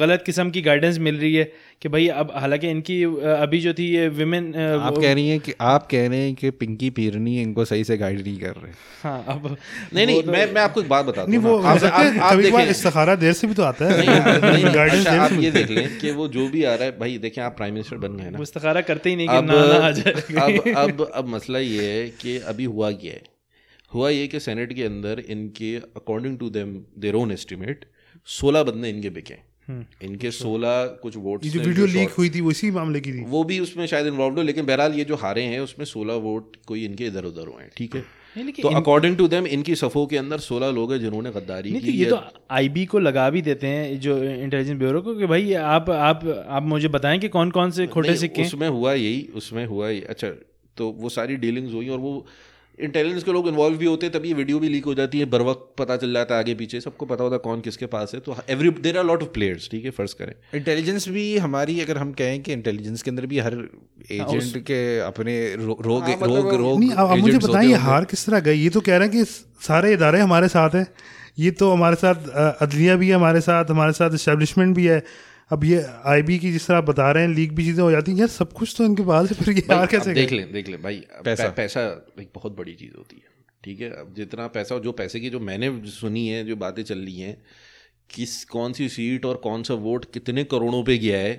गलत किस्म की गाइडेंस मिल रही है। कि भाई अब हालाँकि इनकी अभी जो थी ये विमेन आप कह रही हैं कि आप कह रहे हैं कि पिंकी पीरनी इनको सही से गाइड नहीं कर रहे। हाँ अब नहीं नहीं मैं मैं आपको एक बात बताता नहीं हूँ वो आप- आप- आप कभार देखें इस्तिखारा देर से भी तो आता है। नहीं, नहीं, अच्छा, आप ये देख लें कि वो जो भी आ रहा है भाई देखें आप प्राइम मिनिस्टर बन गए ना। इस्तिखारा करते ही नहीं कि अब ना आ जाए। अब अब अब मसला ये है कि अभी हुआ क्या है? हुआ ये कि सेनेट के अंदर इनके according to them their own estimate सोलह बंदे इनके बिके इनके सोलह कुछ वोट जो वीडियो लीक हुई थी वो इसी मामले की थी। वो भी उसमें शायद इन्वॉल्व हो लेकिन बहरहाल ये जो हारे हैं उसमें सोलह वोट कोई इनके इधर उधर हुए हैं ठीक है? तो अकॉर्डिंग टू देम इनकी सफों के अंदर सोलह लोग हैं जिन्होंने गद्दारी तो की ये तो आईबी को लगा भी देते हैं जो इंटेलिजेंस ब्यूरो को कि भाई आप आप आप मुझे बताएँ कि कौन कौन से खोटे सिक्के उसमें हुआ यही उसमें हुआ यही। अच्छा तो वो सारी डीलिंग्स हुई और वो इंटेलिजेंस के लोग इन्वॉल्व भी होते हैं तभी वीडियो भी लीक हो जाती है बर वक्त पता चल जाता है आगे पीछे सबको पता होता है कौन किसके पास है। तो every there are lot of players ठीक है फ़र्स्ट करें। इंटेलिजेंस भी हमारी अगर हम कहें कि इंटेलिजेंस के अंदर भी हर एजेंट के अपने रो- रोग हाँ, मतलब रोग रोग मुझे बताइए हार किस तरह गई? ये तो कह रहे हैं कि सारे इदारे हमारे साथ हैं। ये तो हमारे साथ अदलिया भी है हमारे साथ हमारे साथ इस्टेब्लिशमेंट भी है। अब ये आईबी की जिस तरह आप बता रहे हैं लीक भी चीज़ें हो जाती हैं यार सब कुछ तो इनके पास है फिर ये यार कैसे देख ले देख लें भाई पैसा। पैसा पैसा एक बहुत बड़ी चीज़ होती है ठीक है अब जितना पैसा जो पैसे की जो मैंने सुनी है जो बातें चल रही हैं किस कौन सी सीट और कौन सा वोट कितने करोड़ों पे गया है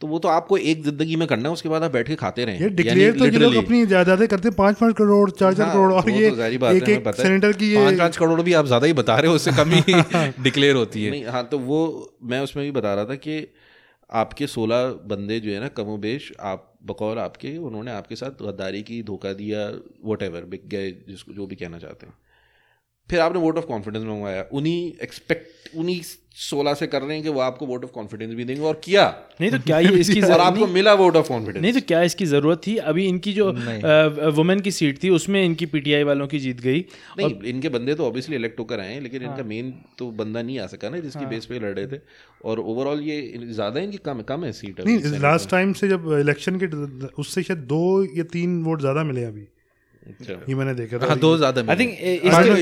तो वो तो आपको एक ज़िंदगी में करना है उसके बाद आप बैठ के खाते रहे। ये डिक्लेयर तो ये लोग अपनी करते हैं पाँच पाँच करोड़ चार चार हाँ, करोड़ और ये तो एक एक सेनेटर की पाँच ये पाँच करोड़ भी आप ज़्यादा ही बता रहे हो उससे कम ही डिक्लेयर होती है। नहीं हाँ तो वो मैं उसमें भी बता रहा था कि आपके सोलह बंदे जो है ना कमोबेश आप बकौल आपके उन्होंने आपके साथ गद्दारी की धोखा दिया वट एवर बिक गए जिसको जो भी कहना चाहते हैं। फिर आपने वोट ऑफ़ कॉन्फिडेंस मंगवाया उन्हीं एक्सपेक्ट उन्हीं सोलह से कर रहे हैं कि वो आपको वोट ऑफ़ कॉन्फिडेंस भी देंगे। और किया? नहीं तो क्या ये इसकी और आपको मिला वोट ऑफ़ कॉन्फिडेंस नहीं तो क्या इसकी ज़रूरत थी? अभी इनकी जो वुमेन की सीट थी उसमें इनकी पीटीआई वालों की जीत गई। नहीं इनके बंदे तो ऑब्वियसली इलेक्ट होकर आए हैं लेकिन इनका मेन तो बंदा नहीं आ सका ना जिसकी बेस पे लड़ रहे थे। और ओवरऑल ये ज़्यादा इनकी? कम कम है सीट लास्ट टाइम से जब इलेक्शन के उससे शायद दो या तीन वोट ज़्यादा मिले अभी। ये मैंने देखा था हाँ दो ज़्यादा आई थिंक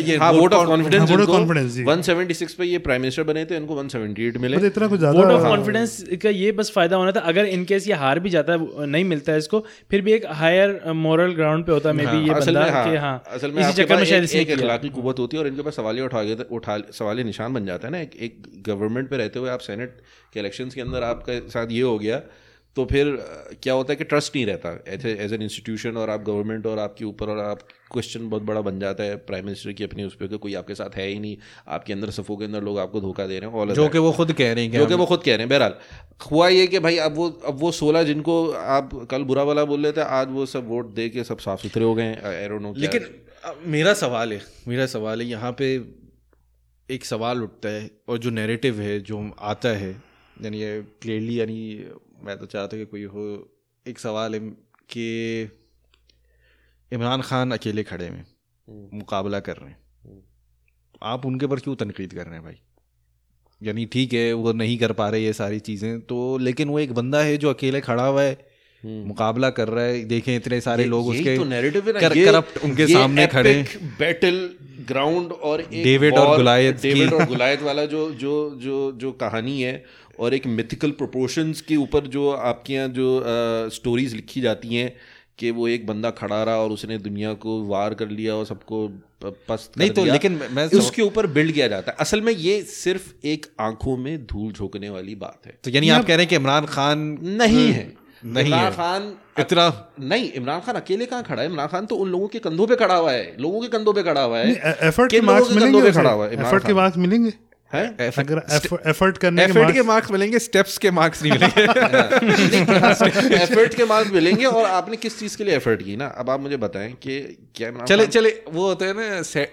ये हाँ वोट ऑफ़ हाँ, कॉन्फिडेंस vote of confidence, जी। 176 पे ये प्राइम मिनिस्टर बने थे इनको 178 मिले। मतलब इतना कुछ ज़्यादा वोट ऑफ़ कॉन्फिडेंस का ये बस फ़ायदा होना था अगर इनकेस ये हार भी जाता है नहीं मिलता है इसको फिर भी एक हायर मोरल ग्राउंड पे होता मे बी ये बंदा हाँ कि हाँ असल में इसी चक्कर में शायद एक, इसने किया। अखलाकी कुवत होती है और इनके पास सवालिया उठा के उठा सवालिया निशान बन जाता है ना एक एक गवर्नमेंट पे रहते हुए आप सेनेट के इलेक्शंस के अंदर आपके साथ ये हो गया तो फिर क्या होता है कि ट्रस्ट नहीं रहता। ऐसे एज एन इंस्टीट्यूशन और आप गवर्नमेंट और आपके ऊपर और आप क्वेश्चन बहुत बड़ा बन जाता है। प्राइम मिनिस्टर की अपनी उस पर कोई आपके साथ है ही नहीं। आपके अंदर सफों के अंदर लोग आपको धोखा दे रहे हैं of जो कि वो खुद कह रहे हैं जो कि वो खुद कह रहे हैं। बहरहाल हुआ ये कि भाई अब वो अब वो सोलह जिनको आप कल बुरा वाला बोल रहे थे आज वो सब वोट दे के सब साफ़ सुथरे हो गए हैं। लेकिन मेरा सवाल है मेरा सवाल है यहाँ पे एक सवाल उठता है और जो नैरेटिव है जो आता है यानी ये क्लियरली यानी मैं तो चाहता हूँ कि कोई हो। एक सवाल है कि इमरान खान अकेले खड़े हैं मुकाबला कर रहे हैं। आप उनके पर क्यों तनकीद कर रहे हैं भाई? यानी ठीक है वो नहीं कर पा रहे ये सारी चीज़ें तो लेकिन वो एक बंदा है जो अकेले खड़ा हुआ है मुकाबला कर रहा है देखें इतने सारे लोग यही उसके तो है कर, ये- करप्ट उनके ये सामने खड़े बैटल ग्राउंड और डेविड और war- गुलायत डेविड और गुलायत वाला जो जो जो जो कहानी है और एक मिथिकल प्रोपोर्शंस के ऊपर जो आपके यहाँ जो स्टोरीज लिखी जाती हैं कि वो एक बंदा खड़ा रहा और उसने दुनिया को वार कर लिया और सबको पस्त कर नहीं तो दिया। लेकिन मैं- उसके ऊपर बिल्ड किया जाता है। असल में ये सिर्फ़ एक आँखों में धूल झोंकने वाली बात है। तो यानी आप कह रहे हैं कि इमरान खान नहीं है। नहीं इमरान खान इतना नहीं इमरान खान अकेले कहाँ खड़ा है? इमरान खान तो उन लोगों के कंधों पे खड़ा हुआ है। लोगों के कंधों पे खड़ा हुआ है एफर्ट के मार्क्स मिलेंगे खड़ा हुआ है? इमरान एफर्ट के? मार्क्स मिलेंगे? है? अगर एफर्ट करने एफर्ट के मार्क्स मिलेंगे स्टेप्स के मार्क्स नहीं मिलेंगे। एफर्ट के मार्क्स मिलेंगे और आपने किस चीज़ के लिए एफर्ट की ना? अब आप मुझे बताएँ कि क्या इमरान चले चले वो होता है ना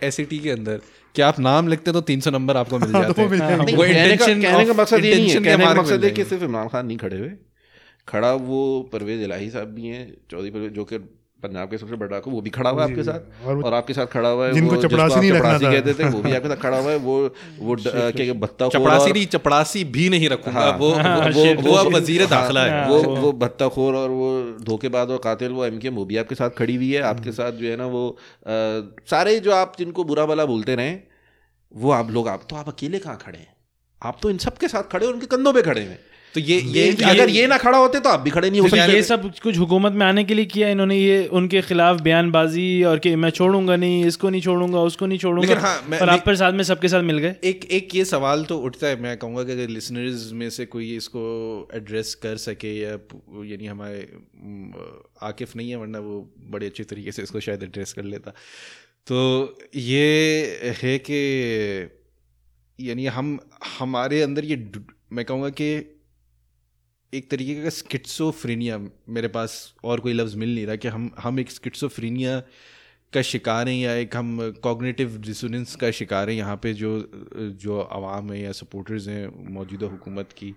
एस के अंदर कि आप नाम लिखते तो 300 नंबर आपको मिल जाते हैं। वो कहने का कहने का मकसद ये नहीं है कहने का मकसद है कि सिर्फ़ इमरान खान नहीं खड़े हुए। खड़ा वो परवेज इलाही साहब भी हैं चौधरी परवेज जो कि पंजाब के सबसे बड़ा को वो भी खड़ा हुआ है आपके साथ? और और आपके साथ खड़ा हुआ है जिनको वो चपरासी आप नहीं रखना था। कहते थे वो भी आपके साथ खड़ा हुआ है वो वो क्या भत्ता चपड़ासी नहीं चपड़ासी भी नहीं रखूँगा हाँ, वो हाँ, वो वो अब वज़ीर दाखिला है वो वो भत्ताखोर और वो धोखेबाज और कातिल वो एम के वो भी आपके साथ खड़ी हुई है आपके साथ जो है ना वो सारे जो आप जिनको बुरा भला बोलते रहे वो आप लोग आप तो आप अकेले कहाँ खड़े हैं? आप तो इन सब के साथ खड़े हो उनके कंधों पे खड़े हैं। तो ये ये अगर ये ना खड़ा होते तो आप भी खड़े नहीं हो तो सकते ये सब कुछ हुकूमत में आने के लिए किया इन्होंने ये उनके खिलाफ बयानबाजी और कि मैं छोड़ूँगा नहीं इसको नहीं छोड़ूँगा उसको नहीं छोड़ूँगा लेकिन हाँ, मैं- और आप पर साथ में सबके साथ मिल गए? एक एक ये सवाल तो उठता है मैं कहूँगा कि अगर लिसनर्स में से कोई इसको एड्रेस कर सके या यानी हमारे आकिफ नहीं है वरना वो बड़े अच्छे तरीके से इसको शायद एड्रेस कर लेता। तो ये है कि यानी हम हमारे अंदर ये मैं कहूँगा कि एक तरीके का स्किट्सोफ्रीनिया मेरे पास और कोई लफ्ज़ मिल नहीं रहा कि हम हम एक स्किट्सोफ्रीनिया का शिकार हैं या एक हम कॉग्निटिव डिसोनेंस का शिकार हैं यहाँ पे जो जो आवाम है या सपोर्टर्स हैं मौजूदा हुकूमत की।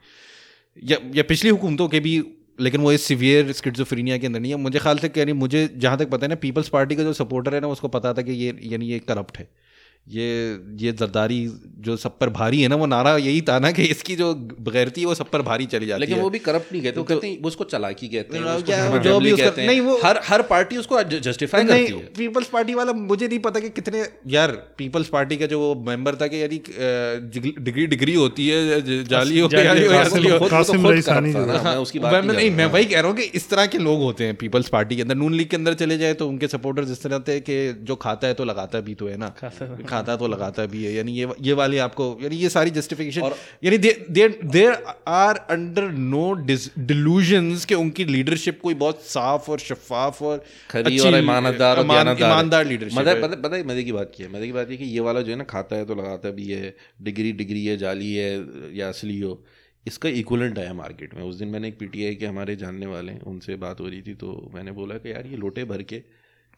या या पिछली हुकूमतों के भी, लेकिन वो इस सीवियर स्किट्सोफ्रीनिया के अंदर नहीं है। मुझे ख्याल से यानी मुझे जहाँ तक पता है ना पीपल्स पार्टी का जो सपोर्टर है ना, उसको पता था कि ये, यानी ये करप्ट है। ये ये जरदारी जो सब पर भारी है ना वो नारा यही था ना कि इसकी जो बगैरती है वो सब पर भारी चली जाती लेकिन है। लेकिन वो भी करप्ट नहीं कहते वो कहते हैं वो उसको चलाकी कहते हैं हमें जो भी उसका- कहते हैं। नहीं, वो- हर हर पार्टी उसको जस्टिफाई करती है। पीपल्स पार्टी वाला मुझे नहीं पता कि कितने यार पीपल्स पार्टी का जो वो मेंबर था कि यानी डिग्री डिग्री होती है जाली हो हो हो, हो। ना, मैं उसकी बात नहीं नहीं मैं वही कह रहा हूँ कि इस तरह के लोग होते हैं पीपल्स पार्टी के अंदर। नून लीग के अंदर चले जाए तो उनके सपोर्टर्स इस तरह थे कि जो खाता है तो लगाता भी तो है ना। खाता तो लगाता भी है यानी ये ये वाली आपको यानी ये सारी जस्टिफिकेशन यानी there are under no delusions कि उनकी लीडरशिप कोई बहुत साफ़ और शफाफ और खरी और ईमानदार। ईमानदार लीडरशिप है। पता पता है मज़े की बात की है मज़े की बात ये कि ये वाला जो है ना खाता है तो लगाता भी है डिग्री डिग्री है जाली है या असली हो इसका इक्वलेंट आया मार्केट में उस दिन मैंने एक पीटीआई के हमारे जानने वाले हैं उनसे बात हो रही थी तो मैंने बोला कि यार ये लोटे भर के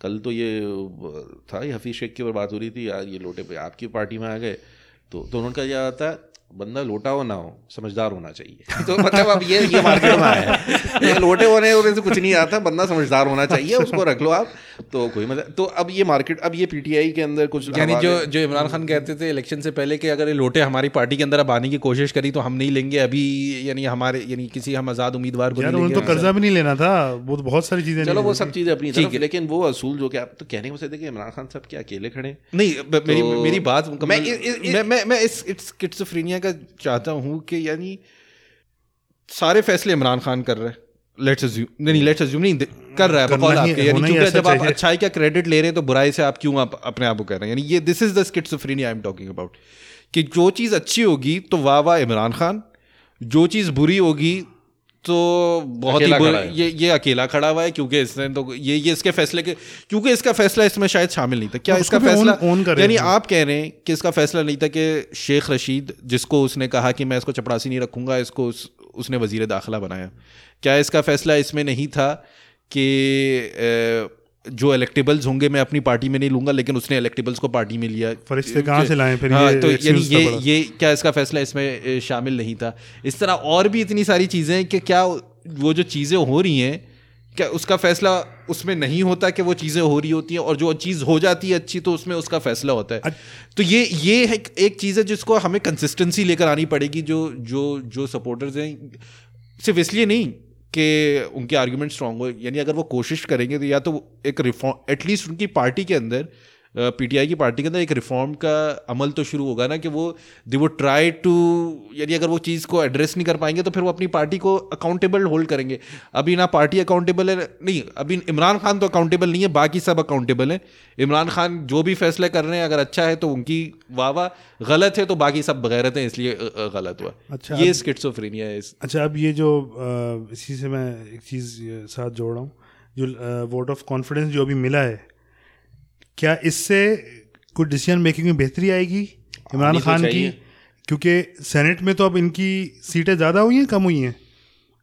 कल तो ये था ये हफीज शेख की ऊपर बात हो रही थी, यार ये लोटे पे आपकी पार्टी में आ गए। तो तो उन्होंने कहा, यह आता है बंदा लोटा हो ना हो समझदार होना चाहिए। तो मतलब अब ये ये मार्केट में आया है। ये लोटे होने होने से कुछ नहीं आता बंदा समझदार होना चाहिए उसको रख लो आप तो कोई मतलब तो अब ये मार्केट अब ये पीटीआई के अंदर कुछ यानी जो जो इमरान खान कहते थे इलेक्शन से पहले कि अगर ये लोटे हमारी पार्टी के अंदर अब आने की कोशिश करी तो हम नहीं लेंगे अभी यानी हमारे यानी किसी हम आज़ाद उम्मीदवार को नहीं तो कर्जा भी नहीं लेना था वो तो बहुत सारी चीज़ें चलो वो सब चीज़ें अपनी ठीक है। लेकिन वो असूल जो कि आप तो कहने को से कि इमरान खान साहब क्या अकेले खड़े नहीं मेरी तो- मेरी बात मैं मैं मैं मैं इस स्किट्सोफ्रेनिया का चाहता हूँ कि यानी सारे फैसले इमरान खान कर रहे हैं। लेट्स अज्यूम नहीं लेट्स अज्यूम नहीं कर रहा है बकौल आपके। यानी क्योंकि जब आप अच्छाई का क्रेडिट ले रहे हैं तो बुराई से आप क्यों आप अपने आप को कर रहे हैं? यानी ये this is the schizophrenia I am talking about कि जो चीज़ अच्छी होगी तो वाह वाह इमरान खान। जो चीज़ बुरी होगी तो बहुत ही अकेला बुरा खड़ा है। ये ये अकेला खड़ा हुआ है क्योंकि इसने तो ये ये इसके फैसले के क्योंकि इसका फैसला इसमें शायद शामिल नहीं था। क्या तो इसका फैसला यानी आप कह रहे हैं कि इसका फैसला नहीं था कि शेख रशीद जिसको उसने कहा कि मैं इसको चपरासी नहीं रखूँगा इसको उस, उसने वज़ीर दाखिला बनाया। क्या इसका फैसला इसमें नहीं था कि जो इलेक्टेबल्स होंगे मैं अपनी पार्टी में नहीं लूँगा लेकिन उसने इलेक्टेबल्स को पार्टी में लिया। फरिश्ते कहाँ से लाए फिर? हाँ, ये तो यानी ये ये क्या इसका फैसला इसमें शामिल नहीं था। इस तरह और भी इतनी सारी चीज़ें हैं कि क्या वो जो चीज़ें हो रही हैं क्या उसका फैसला उसमें नहीं होता कि वो चीज़ें हो रही होती हैं और जो चीज़ हो जाती है अच्छी तो उसमें उसका फैसला होता है। तो ये ये है एक चीज़ है जिसको हमें कंसिस्टेंसी लेकर आनी पड़ेगी जो जो जो सपोर्टर्स हैं सिर्फ़ इसलिए नहीं के उनके आर्ग्यूमेंट स्ट्रांग हो, यानी अगर वो कोशिश करेंगे तो या तो एक रिफॉर्म एटलीस्ट उनकी पार्टी के अंदर पीटीआई की पार्टी के अंदर एक रिफॉर्म का अमल तो शुरू होगा ना कि वो दे वो ट्राई टू यानी अगर वो चीज़ को एड्रेस नहीं कर पाएँगे तो फिर वो अपनी पार्टी को अकाउंटेबल होल्ड करेंगे। अभी ना पार्टी अकाउंटेबल है नहीं अभी इमरान खान तो अकाउंटेबल नहीं है बाकी सब अकाउंटेबल हैं। इमरान खान जो भी फैसले कर रहे हैं अगर अच्छा है तो उनकी वाह वाह गलत है तो बाकी सब बगैरत हैं इसलिए गलत हुआ। अच्छा, ये स्किट्सोफ्रेनिया है इस- अच्छा अब ये जो इसी से मैं एक चीज़ साथ जोड़ रहा हूँ। जो वोट ऑफ़ कॉन्फिडेंस जो अभी मिला है क्या इससे कुछ डिसीज़न मेकिंग में बेहतरी आएगी इमरान तो खान की? क्योंकि सेनेट में तो अब इनकी सीटें ज़्यादा हुई हैं कम हुई हैं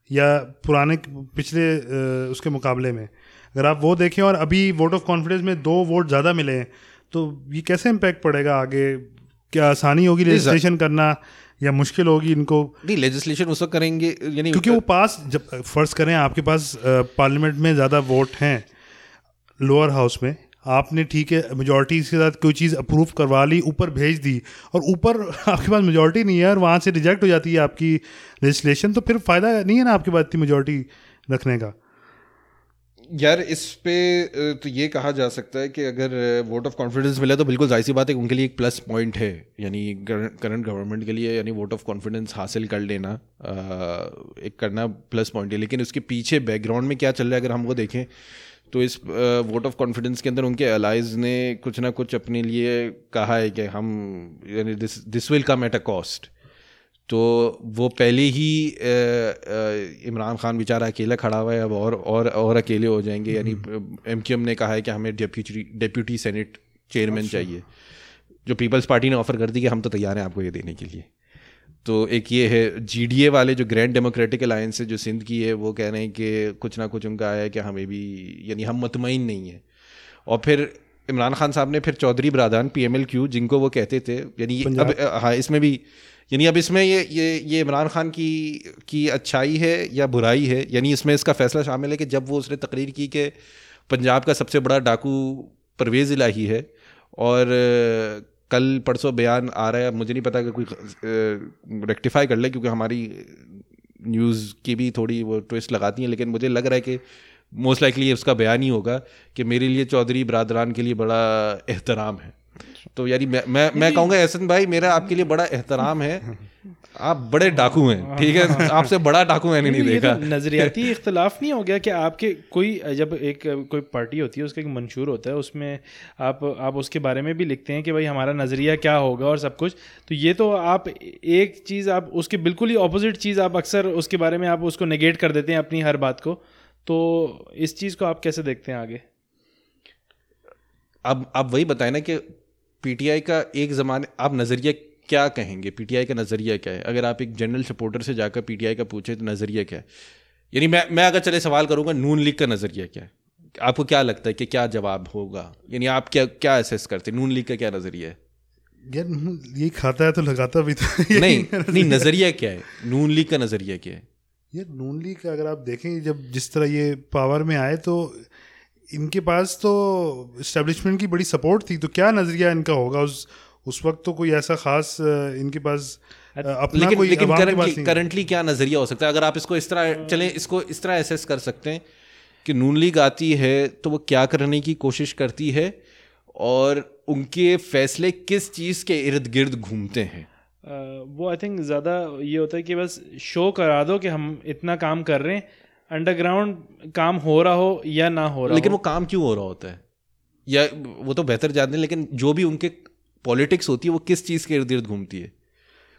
या पुराने पिछले उसके मुकाबले में। अगर आप वो देखें और अभी वोट ऑफ़ कॉन्फिडेंस में दो वोट ज़्यादा मिले हैं तो ये कैसे इम्पैक्ट पड़ेगा आगे? क्या आसानी होगी रजिस्ट्रेशन करना या मुश्किल होगी इनको? नहीं लेजिस्लेशन उस वक्त करेंगे यानी क्योंकि वो पास जब फ़र्ज़ करें आपके पास पार्लियामेंट में ज़्यादा वोट हैं लोअर हाउस में। आपने ठीक है मेजोरिटी के साथ कोई चीज़ अप्रूव करवा ली, ऊपर भेज दी और ऊपर आपके पास मेजोरिटी नहीं है और वहाँ से रिजेक्ट हो जाती है आपकी लेजिस्लेशन तो फिर फ़ायदा नहीं है ना आपके पास इतनी मेजोरिटी रखने का? यार, इस पे तो ये कहा जा सकता है कि अगर वोट ऑफ़ कॉन्फिडेंस मिला तो बिल्कुल ज़ाहिर सी बात है उनके लिए एक प्लस पॉइंट है। यानी करंट गवर्नमेंट के लिए, यानी वोट ऑफ़ कॉन्फिडेंस हासिल कर लेना एक करना प्लस पॉइंट है। लेकिन उसके पीछे बैकग्राउंड में क्या चल रहा है, अगर हम वो देखें तो इस वोट ऑफ़ कॉन्फिडेंस के अंदर उनके अलाइज ने कुछ ना कुछ अपने लिए कहा है कि हम यानी this this will come at a cost तो वो पहले ही इमरान खान बेचारा अकेला खड़ा हुआ है अब और और और अकेले हो जाएँगे। यानी एम एम ने कहा है कि हमें डेप्यूटी डेप्यूटी सेनेट चेयरमैन चाहिए। जो पीपल्स पार्टी ने ऑफ़र कर दी कि हम तो तैयार हैं आपको ये देने के लिए। तो एक ये है जीडीए वाले जो ग्रैंड डेमोक्रेटिक अलायंस है जो सिंध की है वो कह रहे हैं कि कुछ ना कुछ उनका आया है कि हमें भी यानी हम मुतमिन नहीं है। और फिर इमरान खान साहब ने फिर चौधरी बरादान पी एम एल क्यू जिनको वो कहते थे यानी अब हाँ इसमें भी यानी अब इसमें ये ये ये इमरान खान की की अच्छाई है या बुराई है यानी इसमें इसका फैसला शामिल है कि जब वो उसने तकरीर की कि पंजाब का सबसे बड़ा डाकू परवेज़ इलाही है और कल परसों बयान आ रहा है मुझे नहीं पता कि कोई रेक्टिफाई कर ले क्योंकि हमारी न्यूज़ की भी थोड़ी वो ट्विस्ट लगाती हैं लेकिन मुझे लग रहा है कि मोस्ट लाइकली ये उसका बयान ही होगा कि मेरे लिए चौधरी बरदरान के लिए बड़ा एहतराम है। तो यानी मैं मैं मैं कहूँगा एहसन भाई मेरा आपके लिए बड़ा एहतराम है आप बड़े डाकू हैं ठीक है? आपसे बड़ा डाकू मैंने नहीं ये देखा। तो नजरियाती इख्तलाफ नहीं हो गया कि आपके कोई जब एक कोई पार्टी होती है उसका एक मंशूर होता है उसमें आप आप उसके बारे में भी लिखते हैं कि भाई हमारा नज़रिया क्या होगा और सब कुछ तो ये तो आप एक चीज़ आप उसके बिल्कुल ही अपोजिट चीज़ आप अक्सर उसके बारे में आप उसको नेगेट कर देते हैं अपनी हर बात को तो इस चीज़ को आप कैसे देखते हैं आगे? अब आप वही बताए ना कि पीटीआई का एक ज़माने आप नज़रिया क्या कहेंगे? पीटीआई का नज़रिया क्या है? अगर आप एक जनरल सपोर्टर से जाकर पीटीआई का पूछे तो नज़रिया क्या है? यानी मैं मैं अगर चले सवाल करूँगा नून लीग का नज़रिया क्या है? आपको क्या लगता है कि क्या जवाब होगा? यानी आप क्या क्या असेस करते हैं? नून लीग का क्या नज़रिया है? यार ये खाता है तो लगाता भी था नहीं नहीं नज़रिया। क्या है? नून लीग का नज़रिया क्या है? यार नून लीग का अगर आप देखें जब जिस तरह ये पावर में आए तो इनके पास तो इस्टेब्लिशमेंट की बड़ी सपोर्ट थी तो क्या नज़रिया इनका होगा उस उस वक्त तो कोई ऐसा खास इनके पास अपना लेकिन कोई लेकिन करंटली करंटली क्या नज़रिया हो सकता है? अगर आप इसको इस तरह चले इसको इस तरह एसेस कर सकते हैं कि नून लीग आती है तो वो क्या करने की कोशिश करती है और उनके फैसले किस चीज़ के इर्द गिर्द घूमते हैं? अ, वो आई थिंक ज़्यादा ये होता है कि बस शो करा दो कि हम इतना काम कर रहे हैं अंडरग्राउंड काम हो रहा हो या ना हो रहा लेकिन हो। वो काम क्यों हो रहा होता है? या वो तो बेहतर जानते हैं लेकिन जो भी उनके पॉलिटिक्स होती है वो किस चीज़ के इर्द गिर्द घूमती है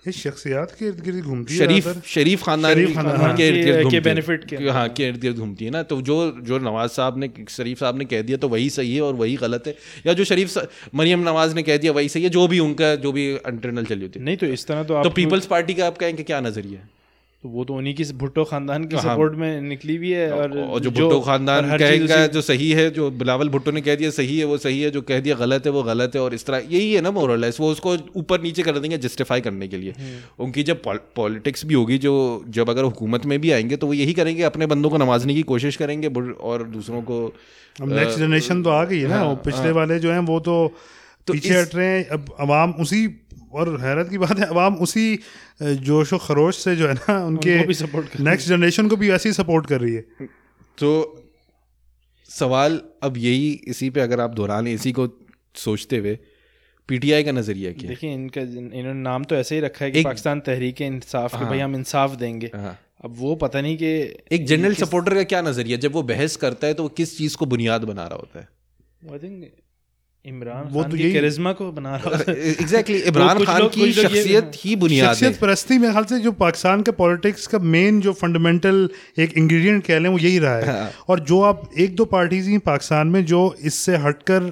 ये शख्सियात के इर्द गिर्द घूमती है शरीफ। शरीफ खानदान। के इर्द के- गिर्द के घूमती है। के। हाँ के इर्द गिर्द घूमती है ना तो जो जो नवाज़ साहब ने शरीफ साहब ने कह दिया तो वही सही है और वही गलत है या जो शरीफ मरियम नवाज़ ने कह दिया वही सही है जो भी उनका जो भी इंटरनल चली होती है नहीं तो इस तरह तो तो पीपल्स पार्टी का आप कहेंगे क्या नज़रिया है तो वो तो उन्हीं की भुट्टो खानदान की हाँ। सपोर्ट में निकली भी है और और जो भुट्टो खानदान कहेगा जो सही है जो बिलावल भुट्टो ने कह दिया सही है वो सही है जो कह दिया गलत है वो गलत है और इस तरह यही है ना मोरलेस वो उसको ऊपर नीचे कर देंगे जस्टिफाई करने के लिए हम्म। उनकी जब पॉलिटिक्स भी होगी जो जब अगर हुकूमत में भी आएँगे तो वो यही करेंगे अपने बंदों को नवाजने की कोशिश करेंगे और दूसरों को नेक्स्ट जनरेशन तो आ गई है ना हाँ, पिछले वाले जो हैं वो तो पीछे हट रहे हैं अब अवाम उसी और हैरत की बात है अवाम उसी जोश व खरोश से जो है ना उनके नेक्स्ट जनरेशन को भी वैसे ही सपोर्ट कर रही है। तो सवाल अब यही इसी पे अगर आप दोहरा लें इसी को सोचते हुए पीटीआई का नज़रिया क्या है? देखिए इनका इन्होंने नाम तो ऐसे ही रखा है कि पाकिस्तान तहरीक इंसाफ कि भाई हम इंसाफ देंगे। हाँ। अब वो पता नहीं कि एक जनरल सपोर्टर का क्या नज़रिया जब वो बहस करता है तो वो किस चीज़ को बुनियाद बना रहा होता है? आई थिंक इमरान वो खान तो की यही- करिश्मा को बना रहा है। एग्जैक्टली इमरान खान की शख्सियत ही बुनियाद शख्सियत परस्ती मेरे ख्याल से जो पाकिस्तान के पॉलिटिक्स का मेन जो फंडामेंटल एक इंग्रेडिएंट कह लें वो यही रहा है। हाँ। और जो आप एक दो पार्टीज़ ही पाकिस्तान में जो इससे हटकर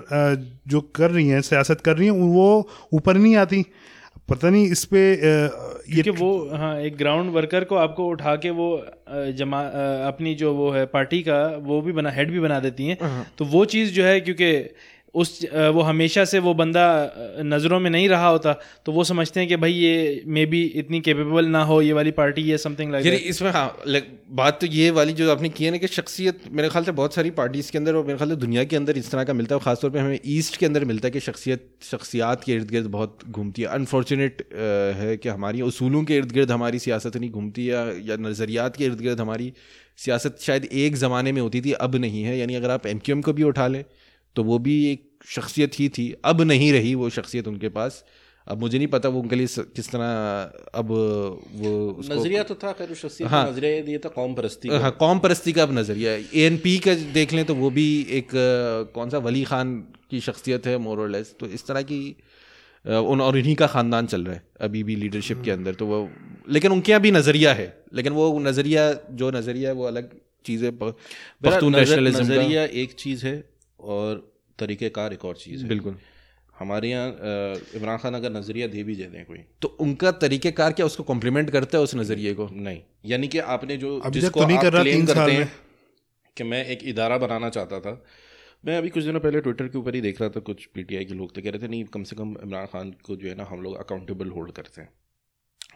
जो कर रही हैं सियासत कर रही हैं वो ऊपर नहीं आती। पता नहीं इस पे ये वो हाँ एक ग्राउंड वर्कर को आपको उठा के वो जमा अपनी जो वो है पार्टी का वो भी बना हेड भी बना देती हैं। हाँ। तो वो चीज़ जो है क्योंकि उस वो हमेशा से वो बंदा नज़रों में नहीं रहा होता तो वो समझते हैं कि भाई ये मे बी इतनी कैपेबल ना हो ये वाली पार्टी ये समथिंग लाइक इसमें हाँ बात तो ये वाली जो आपने की है ना कि शख्सियत मेरे ख्याल से बहुत सारी पार्टीज़ के अंदर और मेरे ख्याल से दुनिया के अंदर इस तरह का मिलता है खासतौर पर हमें ईस्ट के अंदर मिलता है कि शख्सियत शख्सियात के इर्द गिर्द बहुत घूमती है। अनफॉर्चुनेट है कि हमारी असूलों के इर्द गिर्द हमारी सियासत नहीं घूमती या या नज़रियात के इर्द गिर्द हमारी सियासत शायद एक ज़माने में होती थी अब नहीं है। यानी अगर आप एम को भी उठा लें तो वो भी एक शख्सियत ही थी। अब नहीं रही वो शख्सियत उनके पास। अब मुझे नहीं पता वो उनके लिए स- किस तरह अब वो नज़रिया तो था खैर शख्सियत हाँ। नज़रिया दिया था कौम परस्ती हाँ कौम परस्ती का अब नज़रिया ए एन पी का देख लें तो वो भी एक कौन सा वली खान की शख्सियत है मोर और लेस तो इस तरह की उन और इन्हीं का ख़ानदान चल रहा है अभी भी लीडरशिप के अंदर। तो वो लेकिन उनके यहाँ भी नज़रिया है। लेकिन वो नज़रिया जो नज़रिया है वो अलग चीज़ें का। नज़रिया एक चीज़ है और तरीक़ेकार एक और चीज़ है। बिल्कुल। हमारे यहाँ इमरान खान अगर नज़रिया दे भी दे दें कोई। तो उनका तरीक़ेकार क्या उसको कॉम्प्लीमेंट करता है उस नज़रिए को? नहीं। यानी कि आपने जो जिसको तो नहीं आप कर क्लेम करते हैं कि मैं एक इदारा बनाना चाहता था। मैं अभी कुछ दिनों पहले ट्विटर के ऊपर ही देख रहा था कुछ पीटीआई के लोग तो कह रहे थे नहीं कम से कम इमरान खान को जो है ना हम लोग अकाउंटेबल होल्ड करते हैं।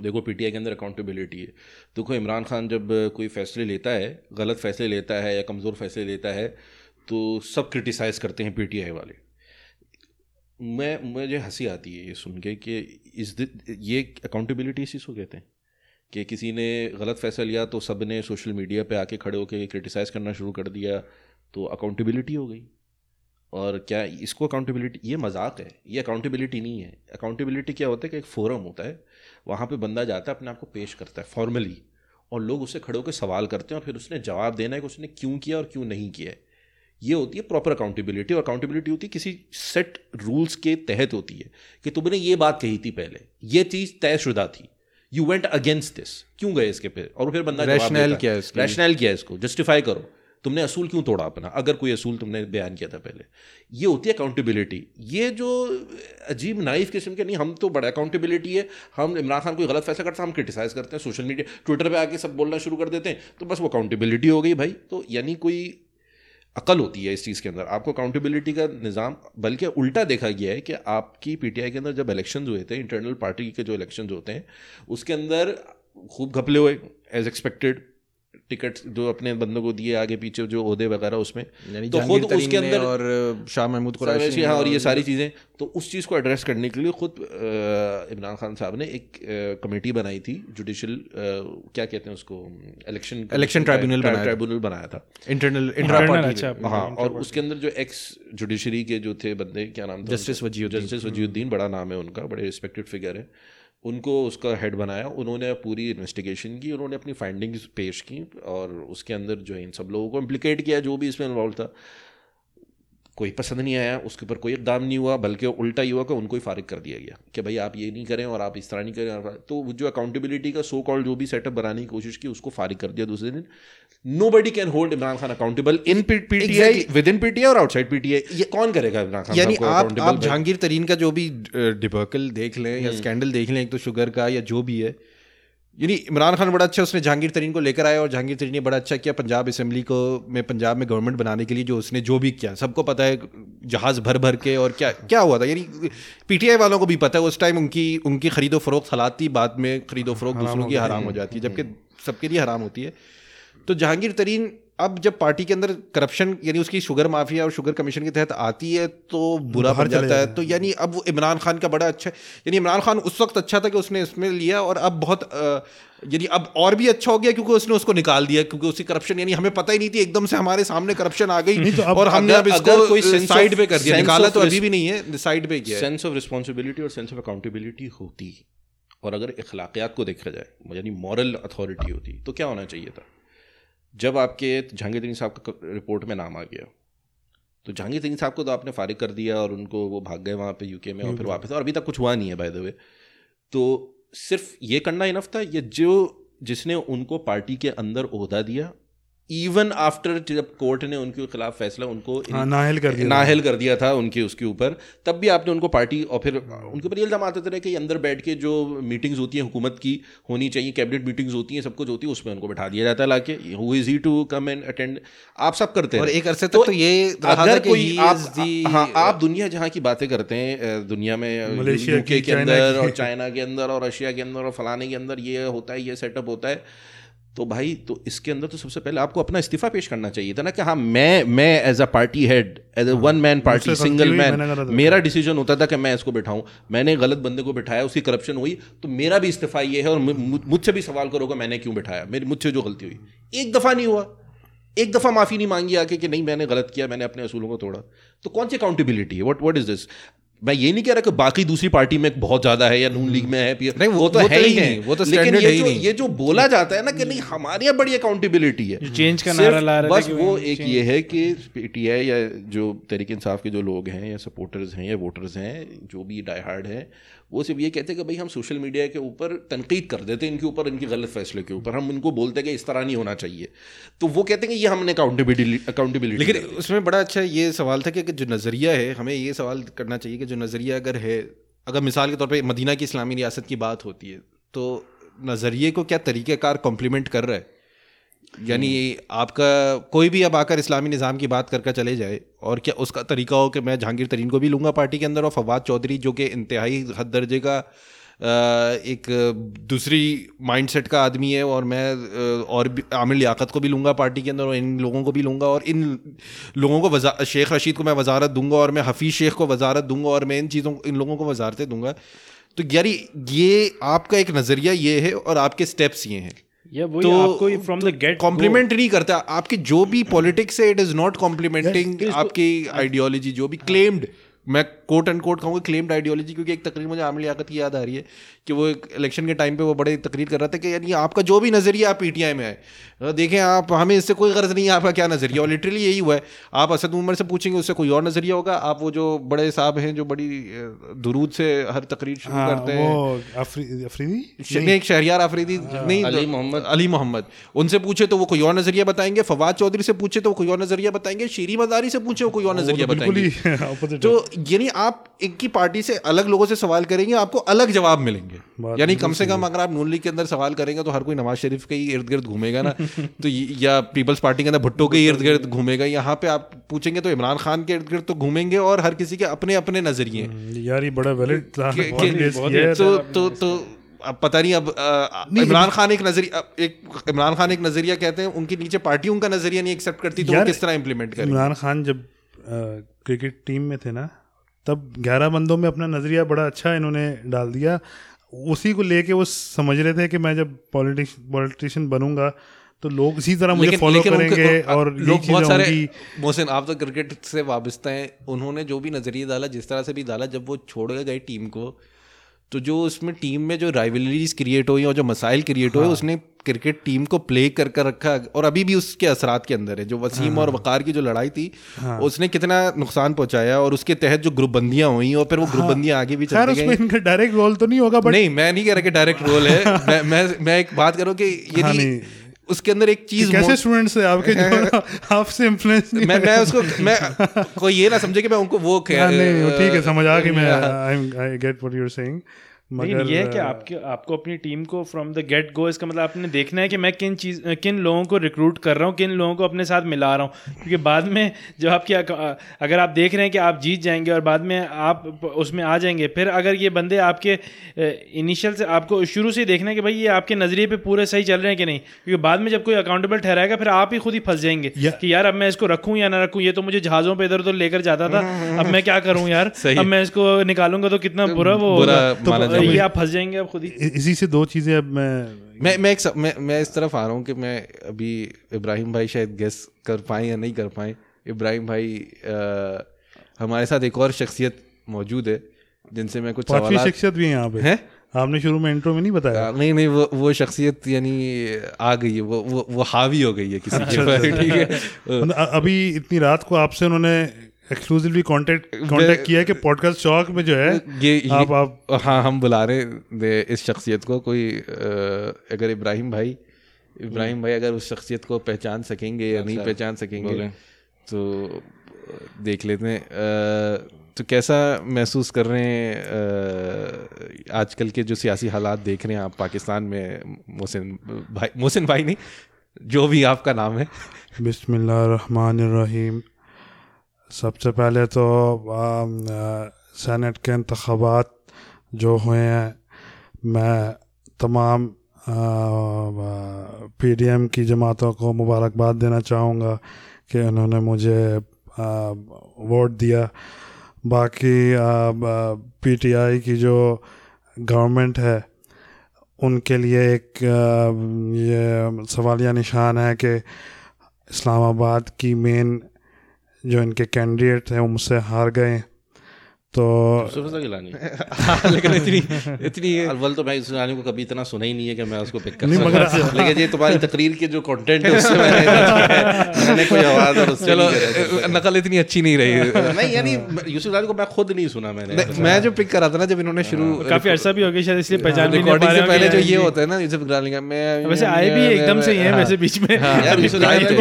देखो पीटीआई के अंदर अकाउंटेबिलिटी है। देखो इमरान खान जब कोई फैसले लेता है गलत फैसले लेता है या कमज़ोर फैसले लेता है तो सब क्रिटिसाइज़ करते हैं पीटीआई वाले। मैं, मुझे हँसी आती है ये सुन के कि इस ये अकाउंटेबिलिटी इसी को कहते हैं कि किसी ने गलत फैसला लिया तो सबने सोशल मीडिया पे आके खड़े होकर क्रिटिसाइज़ करना शुरू कर दिया तो अकाउंटेबिलिटी हो गई। और क्या इसको अकाउंटेबिलिटी ये मज़ाक है, ये अकाउंटेबिलिटी नहीं है। अकाउंटेबिलिटी क्या होता है कि एक फोरम होता है, वहाँ पे बंदा जाता है, अपने आप को पेश करता है फॉर्मली और लोग उससे खड़े होकर सवाल करते हैं और फिर उसने जवाब देना है कि उसने क्यों किया और क्यों नहीं किया है। ये होती है प्रॉपर अकाउंटेबिलिटी और अकाउंटेबिलिटी होती है किसी सेट रूल्स के तहत होती है कि तुमने ये बात कही थी पहले ये चीज़ तयशुदा थी। यू वेंट अगेंस्ट दिस क्यों गए इसके पे? और फिर बंदा Rationale क्या है रैशनल क्या है इसको। जस्टिफाई करो। तुमने असूल क्यों तोड़ा अपना? अगर कोई असूल तुमने बयान किया था पहले। ये होती है अकाउंटेबिलिटी ये जो अजीब नाइफ किस्म के नहीं हम तो बड़ा अकाउंटेबिलिटी है। हम इमरान खान कोई गलत फैसला करता है हम क्रिटिसाइज करते हैं सोशल मीडिया ट्विटर पे आके सब बोलना शुरू कर देते हैं तो बस वो अकाउंटेबिलिटी हो गई भाई। तो यानी कोई अकल होती है इस चीज़ के अंदर। आपको अकाउंटेबिलिटी का निज़ाम, बल्कि उल्टा देखा गया है कि आपकी पीटीआई के अंदर जब इलेक्शन हुए थे इंटरनल पार्टी के जो इलेक्शन होते हैं, उसके अंदर खूब घपले हुए एज एक्सपेक्टेड टिकट जो अपने बंदों को दिए आगे पीछे जो ओहदे वगैरह उसमें तो खुद उसके अंदर और शाह महमूद कुरैशी हाँ और ये सारी चीज़ें तो उस चीज़ को एड्रेस करने के लिए खुद इमरान खान साहब ने एक कमेटी बनाई थी जुडिशल क्या कहते हैं उसको इलेक्शन बनाया था। ट्राइब्यूनल बनाया था इंटरनल इंट्रा Internal, पार्टी अच्छा हाँ और उसके अंदर जो एक्स जुडिशरी के जो थे बंदे क्या नाम था उनका? वजीउद्दीन। जस्टिस वजीउद्दीन बड़ा नाम है उनका बड़े रिस्पेक्टेड फिगर है उनको उसका हेड बनाया, उन्होंने पूरी इन्वेस्टिगेशन की, उन्होंने अपनी फाइंडिंग्स पेश की और उसके अंदर जो है इन सब लोगों को इम्प्लिकेट किया, जो भी इसमें इन्वॉल्व था। कोई पसंद नहीं आया उसके ऊपर कोई इकदाम नहीं हुआ बल्कि उल्टा ही हुआ कि उनको ही फारिग कर दिया गया कि भाई आप ये नहीं करें और आप इस तरह नहीं करें तो जो अकाउंटेबिलिटी का सो कॉल्ड जो भी सेटअप बनाने की कोशिश की उसको फारिग कर दिया दूसरे दिन। Nobody can hold Imran Khan accountable in PTI with in PTI और आउटसाइड पीटीआई ये कौन करेगा इमरान खान यानी आप आप जहांगीर तरीन का जो भी डिबर्कल देख लें या स्कैंडल देख लें एक तो शुगर का या जो भी है यानी इमरान खान बड़ा अच्छा उसने जहांगीर तरीन को लेकर आया और जहांगीर तरीन ने बड़ा अच्छा किया पंजाब असेंबली को में पंजाब में गवर्नमेंट बनाने के लिए जो उसने जो भी किया। सबको पता है जहाज़ भर भर के और क्या क्या हुआ था? यानी पीटीआई वालों को भी पता है उस टाइम उनकी उनकी खरीदो फरोख्त हालात थी बाद में खरीदो फरोख दूसरों की हराम हो जाती है जबकि सबके लिए हराम होती है। तो जहांगीर तरीन अब जब पार्टी के अंदर करप्शन यानी उसकी शुगर माफिया और शुगर कमीशन के तहत आती है तो बुरा बन जाता है। तो यानी अब वो इमरान खान का बड़ा अच्छा यानी इमरान खान उस वक्त अच्छा था कि उसने इसमें लिया और अब बहुत यानी अब और भी अच्छा हो गया क्योंकि उसने उसको निकाल दिया क्योंकि उसकी करप्शन यानी हमें पता ही नहीं थी एकदम से हमारे सामने करप्शन आ गई तो अब और हमने अब इसको कोई साइड पे कर दिया निकाला तो अभी भी नहीं है साइड पे किया सेंस ऑफ़ रिस्पॉन्सिबिलिटी और सेंस ऑफ़ अकाउंटेबिलिटी होती और अगर अखलाकियात को देखा जाए यानी मॉरल अथॉरिटी होती तो क्या होना चाहिए था? जब आपके जहांगीर तरीन साहब का रिपोर्ट में नाम आ गया। तो जहांगीर तरीन साहब को तो आपने फारिग कर दिया और उनको वो भाग गए वहाँ पे यूके में और फिर वापस और अभी तक कुछ हुआ नहीं है बाय द वे तो सिर्फ़ ये करना इनफ था ये जो जिसने उनको पार्टी के अंदर उहदा दिया इवन आफ्टर जब कोर्ट ने उनके खिलाफ फैसला उनको हाँ, नाअहल कर दिया था। नाअहल कर दिया था उनके उसके ऊपर तब भी आपने उनको पार्टी और फिर उनके ऊपर ये इल्ज़ाम आते थे कि अंदर बैठ के जो मीटिंग्स होती हैं हुकूमत की होनी चाहिए कैबिनेट मीटिंग्स होती हैं सब कुछ होती है उसमें उनको बैठा दिया जाता है लाके who is he to come and attend आप सब करते हैं और एक अरसे तक तो ये अगर कोई आप हाँ आप दुनिया जहाँ की बातें करते हैं दुनिया में मलेशिया यूके के अंदर और चाइना के अंदर और रशिया के अंदर और फलाने के अंदर ये होता है ये सेटअप होता है तो भाई तो इसके अंदर तो सबसे पहले आपको अपना इस्तीफा पेश करना चाहिए था ना कि हाँ मैं मैं as a party head as a one man party single man मेरा डिसीज़न होता था कि मैं इसको बिठाऊं। मैंने गलत बंदे को बिठाया उसकी करप्शन हुई तो मेरा भी इस्तीफा ये है और मुझसे भी सवाल करोगे मैंने क्यों बिठाया? मेरी मुझसे जो गलती हुई। एक दफ़ा नहीं हुआ। एक दफ़ा माफ़ी नहीं मांगी आके कि नहीं मैंने गलत किया मैंने अपने असूलों को तोड़ा। तो कौन सी अकाउंटेबिलिटी है? व्हाट व्हाट इज़ दिस मैं ये नहीं कह रहा कि बाकी दूसरी पार्टी में बहुत ज़्यादा है या नून लीग में है नहीं, वो- वो तो वो है तो ही नहीं, नहीं वो तो लेकिन ये जो नहीं। ये जो बोला जाता है ना कि नहीं। हमारे यहाँ बड़ी अकाउंटेबिलिटी है। जो चेंज का नारा ला रहे बस वो एक ये है कि पीटीआई या जो तरीके इंसाफ के जो लोग हैं या सपोर्टर्स हैं या वोटर्स हैं जो भी डाई हार्ड हैं वो सिर्फ़ ये कहते हैं कि भाई हम सोशल मीडिया के ऊपर तनकीद कर देते हैं इनके ऊपर इनके गलत फैसले के ऊपर। हम इनको बोलते हैं कि इस तरह नहीं होना चाहिए। तो वो कहते हैं कि ये हमने अकाउंटेबिलिटी अकाउंटेबिलिटी लेकिन उसमें बड़ा अच्छा ये सवाल था कि कि जो नज़रिया है हमें ये सवाल करना चाहिए कि जो नज़रिया अगर है अगर मिसाल के तौर पर मदीना की इस्लामी रियासत की बात होती है तो नज़रिए को क्या तरीक़ेकार कॉम्प्लीमेंट कर रहा है? यानी आपका कोई भी अब आकर इस्लामी निज़ाम की बात करके चले जाए और क्या उसका तरीका हो कि मैं जहांगीर तरीन को भी लूँगा पार्टी के अंदर और फवाद चौधरी जो कि इंतहाई हद दर्जे का एक दूसरी माइंडसेट का आदमी है और मैं और भी आमिर लियाकत को भी लूँगा पार्टी के अंदर और इन लोगों को भी लूँगा और इन लोगों को वजा शेख रशीद को मैं वजारत दूँगा और मैं हफीज़ शेख को वजारत दूँगा और मैं इन चीज़ों इन लोगों को वजारतें दूँगा। तो यारी ये आपका एक नज़रिया ये है और आपके स्टेप्स ये हैं। या वही आपको फ्रॉम द गेट कॉम्प्लीमेंट नहीं करता आपकी जो भी पॉलिटिक्स है इट इज़ नॉट कॉम्प्लीमेंटिंग आपकी आइडियोलॉजी जो भी क्लेम्ड मैं कोट एंड कोट कहूँगा क्लेम्ड आइडियोलॉजी क्योंकि एक तकरीर मुझे आमिर लियाकत की याद आ रही है। कि वो एक इलेक्शन के टाइम पे वो बड़े तकरीर कर रहा था कि यानी आपका जो भी नज़रिया आप पीटीआई में है। देखें आप हमें इससे कोई गर्ज नहीं है आपका क्या नज़रिया। और लिटरली यही हुआ है। आप असद उमर से पूछेंगे उससे कोई और नज़रिया होगा। आप वो जो बड़े साहब हैं जो बड़ी दुरूद से हर तकरीर शुरू हाँ, करते हैं। अफरीदी? नहीं। एक शहरियार अफरीदी नहीं अली मोहम्मद। अली मोहम्मद। उनसे पूछे तो वो कोई और नज़रिया बताएँगे। फवाद चौधरी से पूछे तो वो कोई और नज़रिया बताएँगे। शीरी मदारी से पूछे वो कोई और नज़रिया तो बताएँगे। तो यानी आप एक की पार्टी से अलग लोगों से सवाल करेंगे आपको अलग जवाब मिलेंगे। बात यानी कम से कम अगर आप नून लीग के अंदर सवाल करेंगे तो हर कोई नवाज़ शरीफ के ही इर्द गिर्द घूमेगा ना। तो या पीपल्स पार्टी के अंदर भुट्टो के इर्द गिर्द घूमेगा। यहाँ पे आप पूछेंगे तो इमरान खान के इर्द गिर्द तो घूमेंगे और हर किसी के अपने अपने नज़रिए। यार ये बड़ा वैलिड तो तो तो अब पता नहीं अब इमरान खान एक नज़रिया एक इमरान खान एक नज़रिया कहते हैं उनके नीचे पार्टी उनका नज़रिया नहीं एक्सेप्ट करती तो वो किस तरह इम्प्लीमेंट करेंगे? इमरान खान जब क्रिकेट टीम में थे ना तब ग्यारह बंदों में अपना नज़रिया बड़ा अच्छा इन्होंने डाल दिया। उसी को लेके वो समझ रहे थे कि मैं जब पॉलिटिक्स पॉलिटिशियन बनूँगा तो लोग इसी तरह मुझे फॉलो करेंगे और लोग बहुत सारे मोहसिन आप तो क्रिकेट से वाबस्ता हैं। उन्होंने जो भी नज़रिया डाला जिस तरह से भी डाला जब वो छोड़ गए टीम को तो जो उसमें टीम में जो राइवलरीज क्रिएट हुई और जो मसाइल क्रिएट हुए उसने क्रिकेट टीम को प्ले कर कर रखा और अभी भी उसके असरात के अंदर है जो वसीम हाँ। और वकार की जो लड़ाई थी हाँ। उसने कितना नुकसान पहुँचाया और उसके तहत जो ग्रुप बंदियाँ हुई और फिर वो ग्रुप बंदियाँ आगे भी चल गई इनका डायरेक्ट रोल तो नहीं होगा बट नहीं मैं नहीं कह रहा कि डायरेक्ट रोल है मैं मैं मैं एक बात करूँ कि हाँ, यदि नहीं। उसके अंदर एक चीज़ कैसे स्टूडेंट्स है आपके जो आपसे इन्फ्लुएंस नहीं मैं मैं उसको मैं कोई ये ना समझे कि मैं उनको वो कह हाँ, नहीं ठीक है समझ आ गई मैं। I get what you are saying मगर ये है कि आपके आपको अपनी टीम को फ्रॉम द गेट गो इसका मतलब आपने देखना है कि मैं किन चीज़ किन लोगों को रिक्रूट कर रहा हूँ किन लोगों को अपने साथ मिला रहा हूँ। क्योंकि बाद में जब आपकी अगर आप देख रहे हैं कि आप जीत जाएँगे और बाद में आप उसमें आ जाएँगे फिर अगर ये बंदे आपके इनिशियल से आपको शुरू से ही देखना है कि भाई ये आपके नज़रिए पे पूरे सही चल रहे हैं कि नहीं। क्योंकि बाद में जब कोई अकाउंटेबल ठहराएगा फिर आप ही खुद ही फंस जाएँगे कि यार अब मैं इसको रखूँ या ना रखूँ ये तो मुझे जहाज़ों पर इधर उधर लेकर जाता था अब मैं क्या करूँ यार? अब मैं इसको निकालूँगा तो कितना बुरा वो ये आप फंस जाएँगे अब खुद ही। इसी से दो चीज़ें अब मैं मैं मैं एक स- मैं मैं इस तरफ़ आ रहा हूँ कि मैं अभी इब्राहिम भाई शायद गेस कर पाए या नहीं कर पाए। इब्राहिम भाई अ, हमारे साथ एक और शख्सियत मौजूद है जिनसे मैं कुछ पांचवी सवाल शख्सियत भी है यहाँ पे। हैं? आपने शुरू में इंट्रो में नहीं बताया? नहीं नहीं वो वो शख्सियत यानी आ गई है वो वो वो हावी हो गई है किसी के ठीक है? मतलब अभी इतनी रात को आपसे उन्होंने एक्सक्लूसिवली कांटेक्ट कांटेक्ट किया है कि पॉडकास्ट चौक में जो है ये, ये आप आप हाँ हम बुला रहे हैं। दे इस शख्सियत को कोई अगर इब्राहिम भाई इब्राहिम भाई अगर उस शख्सियत को पहचान सकेंगे या नहीं पहचान सकेंगे तो देख लेते हैं। तो कैसा महसूस कर रहे हैं आजकल के जो सियासी हालात देख रहे हैं आप पाकिस्तान में मोहसिन भाई मोहसिन भाई नहीं जो भी आपका नाम है। बिस्मिल्लाहिर्रहमानिर्रहीम सबसे पहले तो सेनेट के इंतबात जो हुए हैं, मैं तमाम पी डी एम की जमातों को मुबारकबाद देना चाहूँगा कि उन्होंने मुझे वोट दिया। बाकी पी टी आई की जो गवर्नमेंट है, उनके लिए एक ये सवालिया निशान है कि इस्लामाबाद की मेन जो इनके कैंडिडेट थे वो मुझसे हार गए। तो गिलानी लेकिन इतनी इतनी अव्वल तो मैं इस गाने को कभी इतना सुना ही नहीं है कि मैं उसको पिक कर नहीं, मगर- लेकिन ये तुम्हारी तकरीर के जो कंटेंट है उससे मैंने समझ किया है। मैंने कोई आवाज़ और उससे चलो नहीं करा है। नकल इतनी अच्छी नहीं रही। नहीं यानी यूसुफ गानी को मैं खुद नहीं सुना मैंने। मैं जो पिक करा था ना जब इन्होंने शुरू काफ़ी अरसा भी हो गया शायद इसलिए पहचान नहीं पा रहे पहले जो ये होता है ना यूसुफ इकरार का मैं वैसे आए भी एकदम से ही हैं वैसे बीच में। यार यूसुफ गानी तो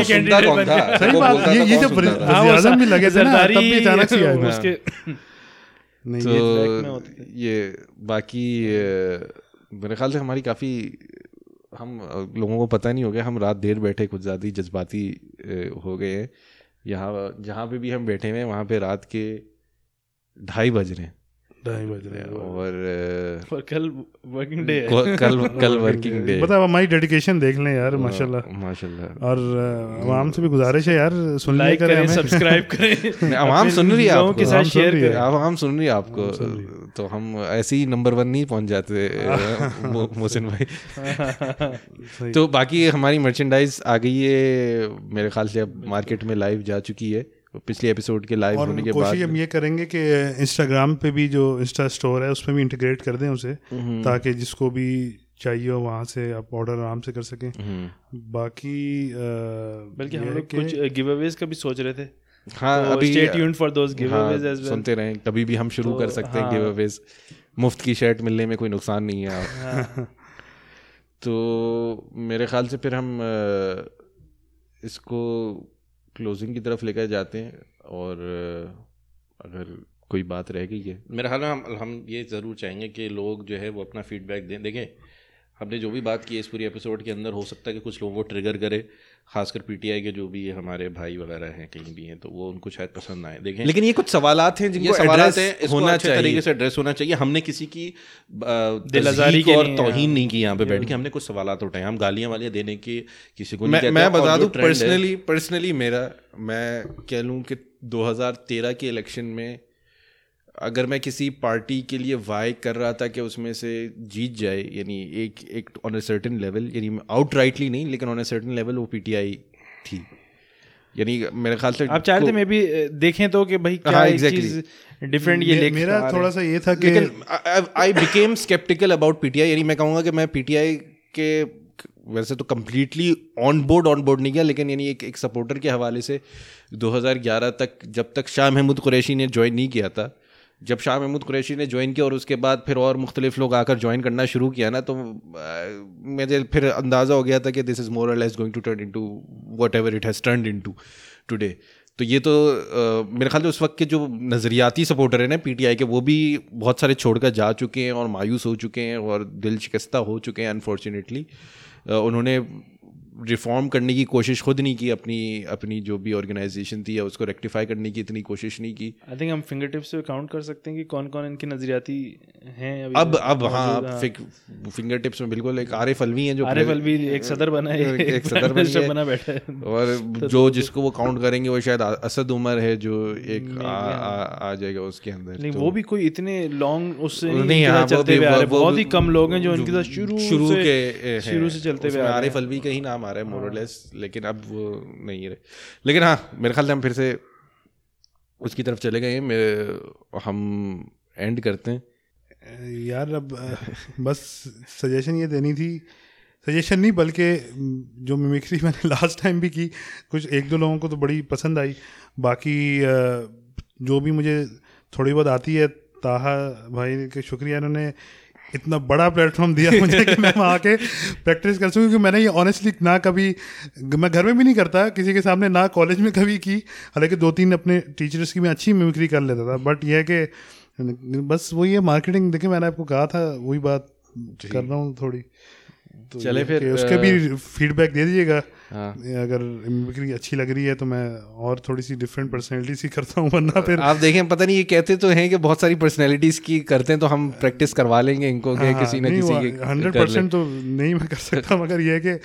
बन गया। सही बात ये जब? हाँ, वज़ीर-ए-आज़म भी लगे थे ना तब भी अचानक से आए उसके नहीं तो ये में होते ये बाकी मेरे ख्याल से हमारी काफ़ी हम लोगों को पता नहीं हो गया हम रात देर बैठे कुछ ज़्यादा ही जज्बाती हो गए हैं। यहाँ जहाँ पे भी हम बैठे हुए हैं वहाँ पे रात के ढाई बज रहे हैं। ढाई बज रहे हैं। और कल वर्किंग डे है। कल कल वर्किंग डे पता है हमारी डेडिकेशन देख लें यार माशाल्लाह। माशाल्लाह। और आवाम से भी गुजारिश है यार सुन लाइक करें करें सब्सक्राइब करें। आवाम सुन रही है आपको। के साथ शेयर करें। हम सुन रही है आपको। तो हम ऐसे ही नंबर वन नहीं पहुँच जाते मोहसिन भाई। तो बाकी हमारी मर्चेंडाइज आ गई है मेरे ख्याल से अब मार्केट में लाइव जा चुकी है। पिछले एपिसोड के लाइव होने के बाद कोशिश हम ये करेंगे कि इंस्टाग्राम पे भी जो इंस्टा स्टोर है उसमें भी इंटीग्रेट कर दें उसे हम्म। ताकि जिसको भी चाहिए हो वहाँ से आप ऑर्डर आराम से कर सकें हम्म। बाकी बल्कि हम लोग कुछ गिव अवेज का भी सोच रहे थे हाँ तो अभी stay tuned for those हाँ, giveaways as well. सुनते रहें कभी भी हम शुरू तो, कर सकते हैं हाँ। गिव अवेज मुफ़्त की शर्ट मिलने में कोई नुकसान नहीं है हाँ। तो मेरे ख्याल से फिर हम इसको क्लोजिंग की तरफ़ लेकर जाते हैं और अगर कोई बात रह गई है। मेरा हाल हम हम ये ज़रूर चाहेंगे कि लोग जो है वो अपना फीडबैक दें। देखें, हमने जो भी बात की है इस पूरी एपिसोड के अंदर, हो सकता है कि कुछ लोगों को ट्रिगर करे। खासकर पीटीआई के जो भी हमारे भाई वगैरह हैं कहीं भी हैं तो वो उनको शायद पसंद ना आए। देखें लेकिन ये कुछ सवालात हैं जिनको सवाल एड्रेस हैं इसको होना अच्छे तरीके से एड्रेस होना चाहिए। हमने किसी की दिलाजारी और हाँ। नहीं की यहाँ पे बैठ के। हमने कुछ सवाल उठाए। हम गालियाँ वालियाँ देने के किसी को नहीं मैं बता दूँ पर्सनली पर्सनली मेरा मैं कह लूँ कि 2013 के इलेक्शन में अगर मैं किसी पार्टी के लिए वाई कर रहा था कि उसमें से जीत जाए यानी एक एक ऑन अ सर्टेन लेवल यानी आउट राइटली नहीं लेकिन ऑन अ सर्टेन लेवल वो पीटीआई थी यानी मेरे ख्याल से आप चाह रहे थे मे भी देखें तो कि भाई क्या हाँ, exactly. चीज़ डिफरेंट ये मे- मेरा थोड़ा सा ये था कि लेकिन I became skeptical about PTI यानी मैं कहूँगा कि मैं पीटीआई के वैसे तो completely on board on board नहीं गया लेकिन यानी एक एक सपोर्टर के हवाले से 2011 तक जब तक शाह महमूद कुरैशी ने ज्वाइन नहीं किया था जब शाह महमूद कुरैशी ने ज्वाइन किया और उसके बाद फिर और मुख्तलिफ़ लोग आकर ज्वाइन करना शुरू किया ना तो मुझे फिर अंदाज़ा हो गया था कि this is more less going to turn into whatever it has turn into today तो ये तो अ, मेरे ख्याल उस वक्त के जो नज़रियाती सपोर्टर हैं ना पीटीआई के वो भी बहुत सारे छोड़कर जा चुके हैं और मायूस हो चुके हैं और दिल शिकस्ता हो चुके हैं अनफॉर्चुनेटली उन्होंने रिफॉर्म करने की कोशिश खुद नहीं की अपनी अपनी जो भी ऑर्गेनाइजेशन थी या उसको रेक्टिफाई करने की इतनी कोशिश नहीं की। आई थिंक हम फिंगर टिप्स पे काउंट कर सकते हैं कि कौन कौन इनकी नजरियाती हैं अभी अब अब हाँ मौजूद, फिंगर टिप्स में बिल्कुल एक आरिफ अलवी हैं जो आरिफ अलवी एक सदर बना है एक- सदर बनी है। बैठा है। और जो जिसको वो काउंट करेंगे वो शायद असद उमर है जो एक आ, आ, जाएगा उसके अंदर नहीं तो- वो भी कोई इतने लॉन्ग उससे नहीं, हाँ, हाँ, बहुत ही कम लोग हैं जो इनके साथ शुरू शुरू के शुरू से चलते हुए आरिफ अलवी का ही नाम आ रहा है। मोरलेस लेकिन अब वो नहीं रहे। लेकिन हाँ मेरे ख्याल से हम फिर से उसकी तरफ़ चले गए हम एंड करते हैं। यार अब बस सजेशन ये देनी थी। सजेशन नहीं बल्कि जो मिमिक्री मैंने लास्ट टाइम भी की कुछ एक दो लोगों को तो बड़ी पसंद आई। बाकी जो भी मुझे थोड़ी बहुत आती है ताहा भाई के शुक्रिया इन्होंने। इतना बड़ा प्लेटफॉर्म दिया मुझे कि मैं वहाँ के प्रैक्टिस कर सकूँ क्योंकि मैंने ये ऑनेस्टली ना कभी मैं घर में भी नहीं करता किसी के सामने ना कॉलेज में कभी की। हालाँकि दो तीन अपने टीचर्स की मैं अच्छी मिमिक्री कर लेता था बट यह है कि बस वही है मार्केटिंग देखिए मैंने आपको कहा था वही बात कर रहा हूँ थोड़ी। तो चले फिर, उसके भी फीडबैक दे दीजिएगा हाँ। अगर मिमिक्री अच्छी लग रही है तो मैं और थोड़ी सी डिफरेंट पर्सनैलिटी सी करता हूँ वरना फिर आप देखें पता नहीं ये कहते तो हैं कि बहुत सारी पर्सनैलिटीज की करते हैं तो हम प्रैक्टिस करवा लेंगे इनको हाँ, किसी ना किसी हंड्रेड परसेंट तो नहीं मैं कर सकता मगर ये है कि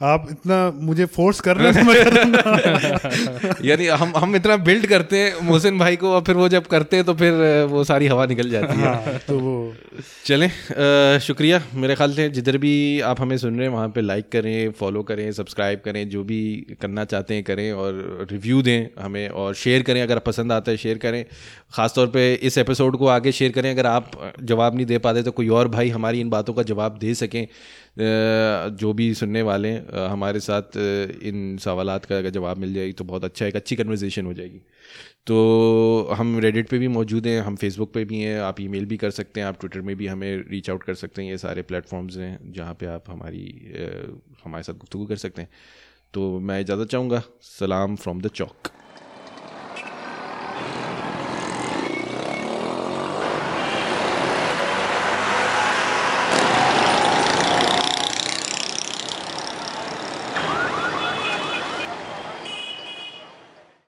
आप इतना मुझे फोर्स कर रहे हैं यानी हम हम इतना बिल्ड करते हैं मोहसिन भाई को और फिर वो जब करते हैं तो फिर वो सारी हवा निकल जाती है। हाँ, तो वो चलें शुक्रिया। मेरे ख्याल से जिधर भी आप हमें सुन रहे हैं वहाँ पे लाइक करें फॉलो करें सब्सक्राइब करें जो भी करना चाहते हैं करें और रिव्यू दें हमें और शेयर करें अगर पसंद आता है शेयर करें। ख़ासतौर पर इस एपिसोड को आगे शेयर करें। अगर आप जवाब नहीं दे पाते तो कोई और भाई हमारी इन बातों का जवाब दे सकें। जो भी सुनने वाले हैं, हमारे साथ इन सवालात का अगर जवाब मिल जाएगी तो बहुत अच्छा एक अच्छी कन्वर्जेशन हो जाएगी। तो हम रेडिट पे भी मौजूद हैं हम फेसबुक पे भी हैं आप ईमेल भी कर सकते हैं आप ट्विटर में भी हमें रीच आउट कर सकते हैं ये सारे प्लेटफॉर्म्स हैं जहाँ पे आप हमारी हमारे साथ गुफ्तगू कर सकते हैं। तो मैं इजाज़त चाहूँगा सलाम फ्रॉम द चौक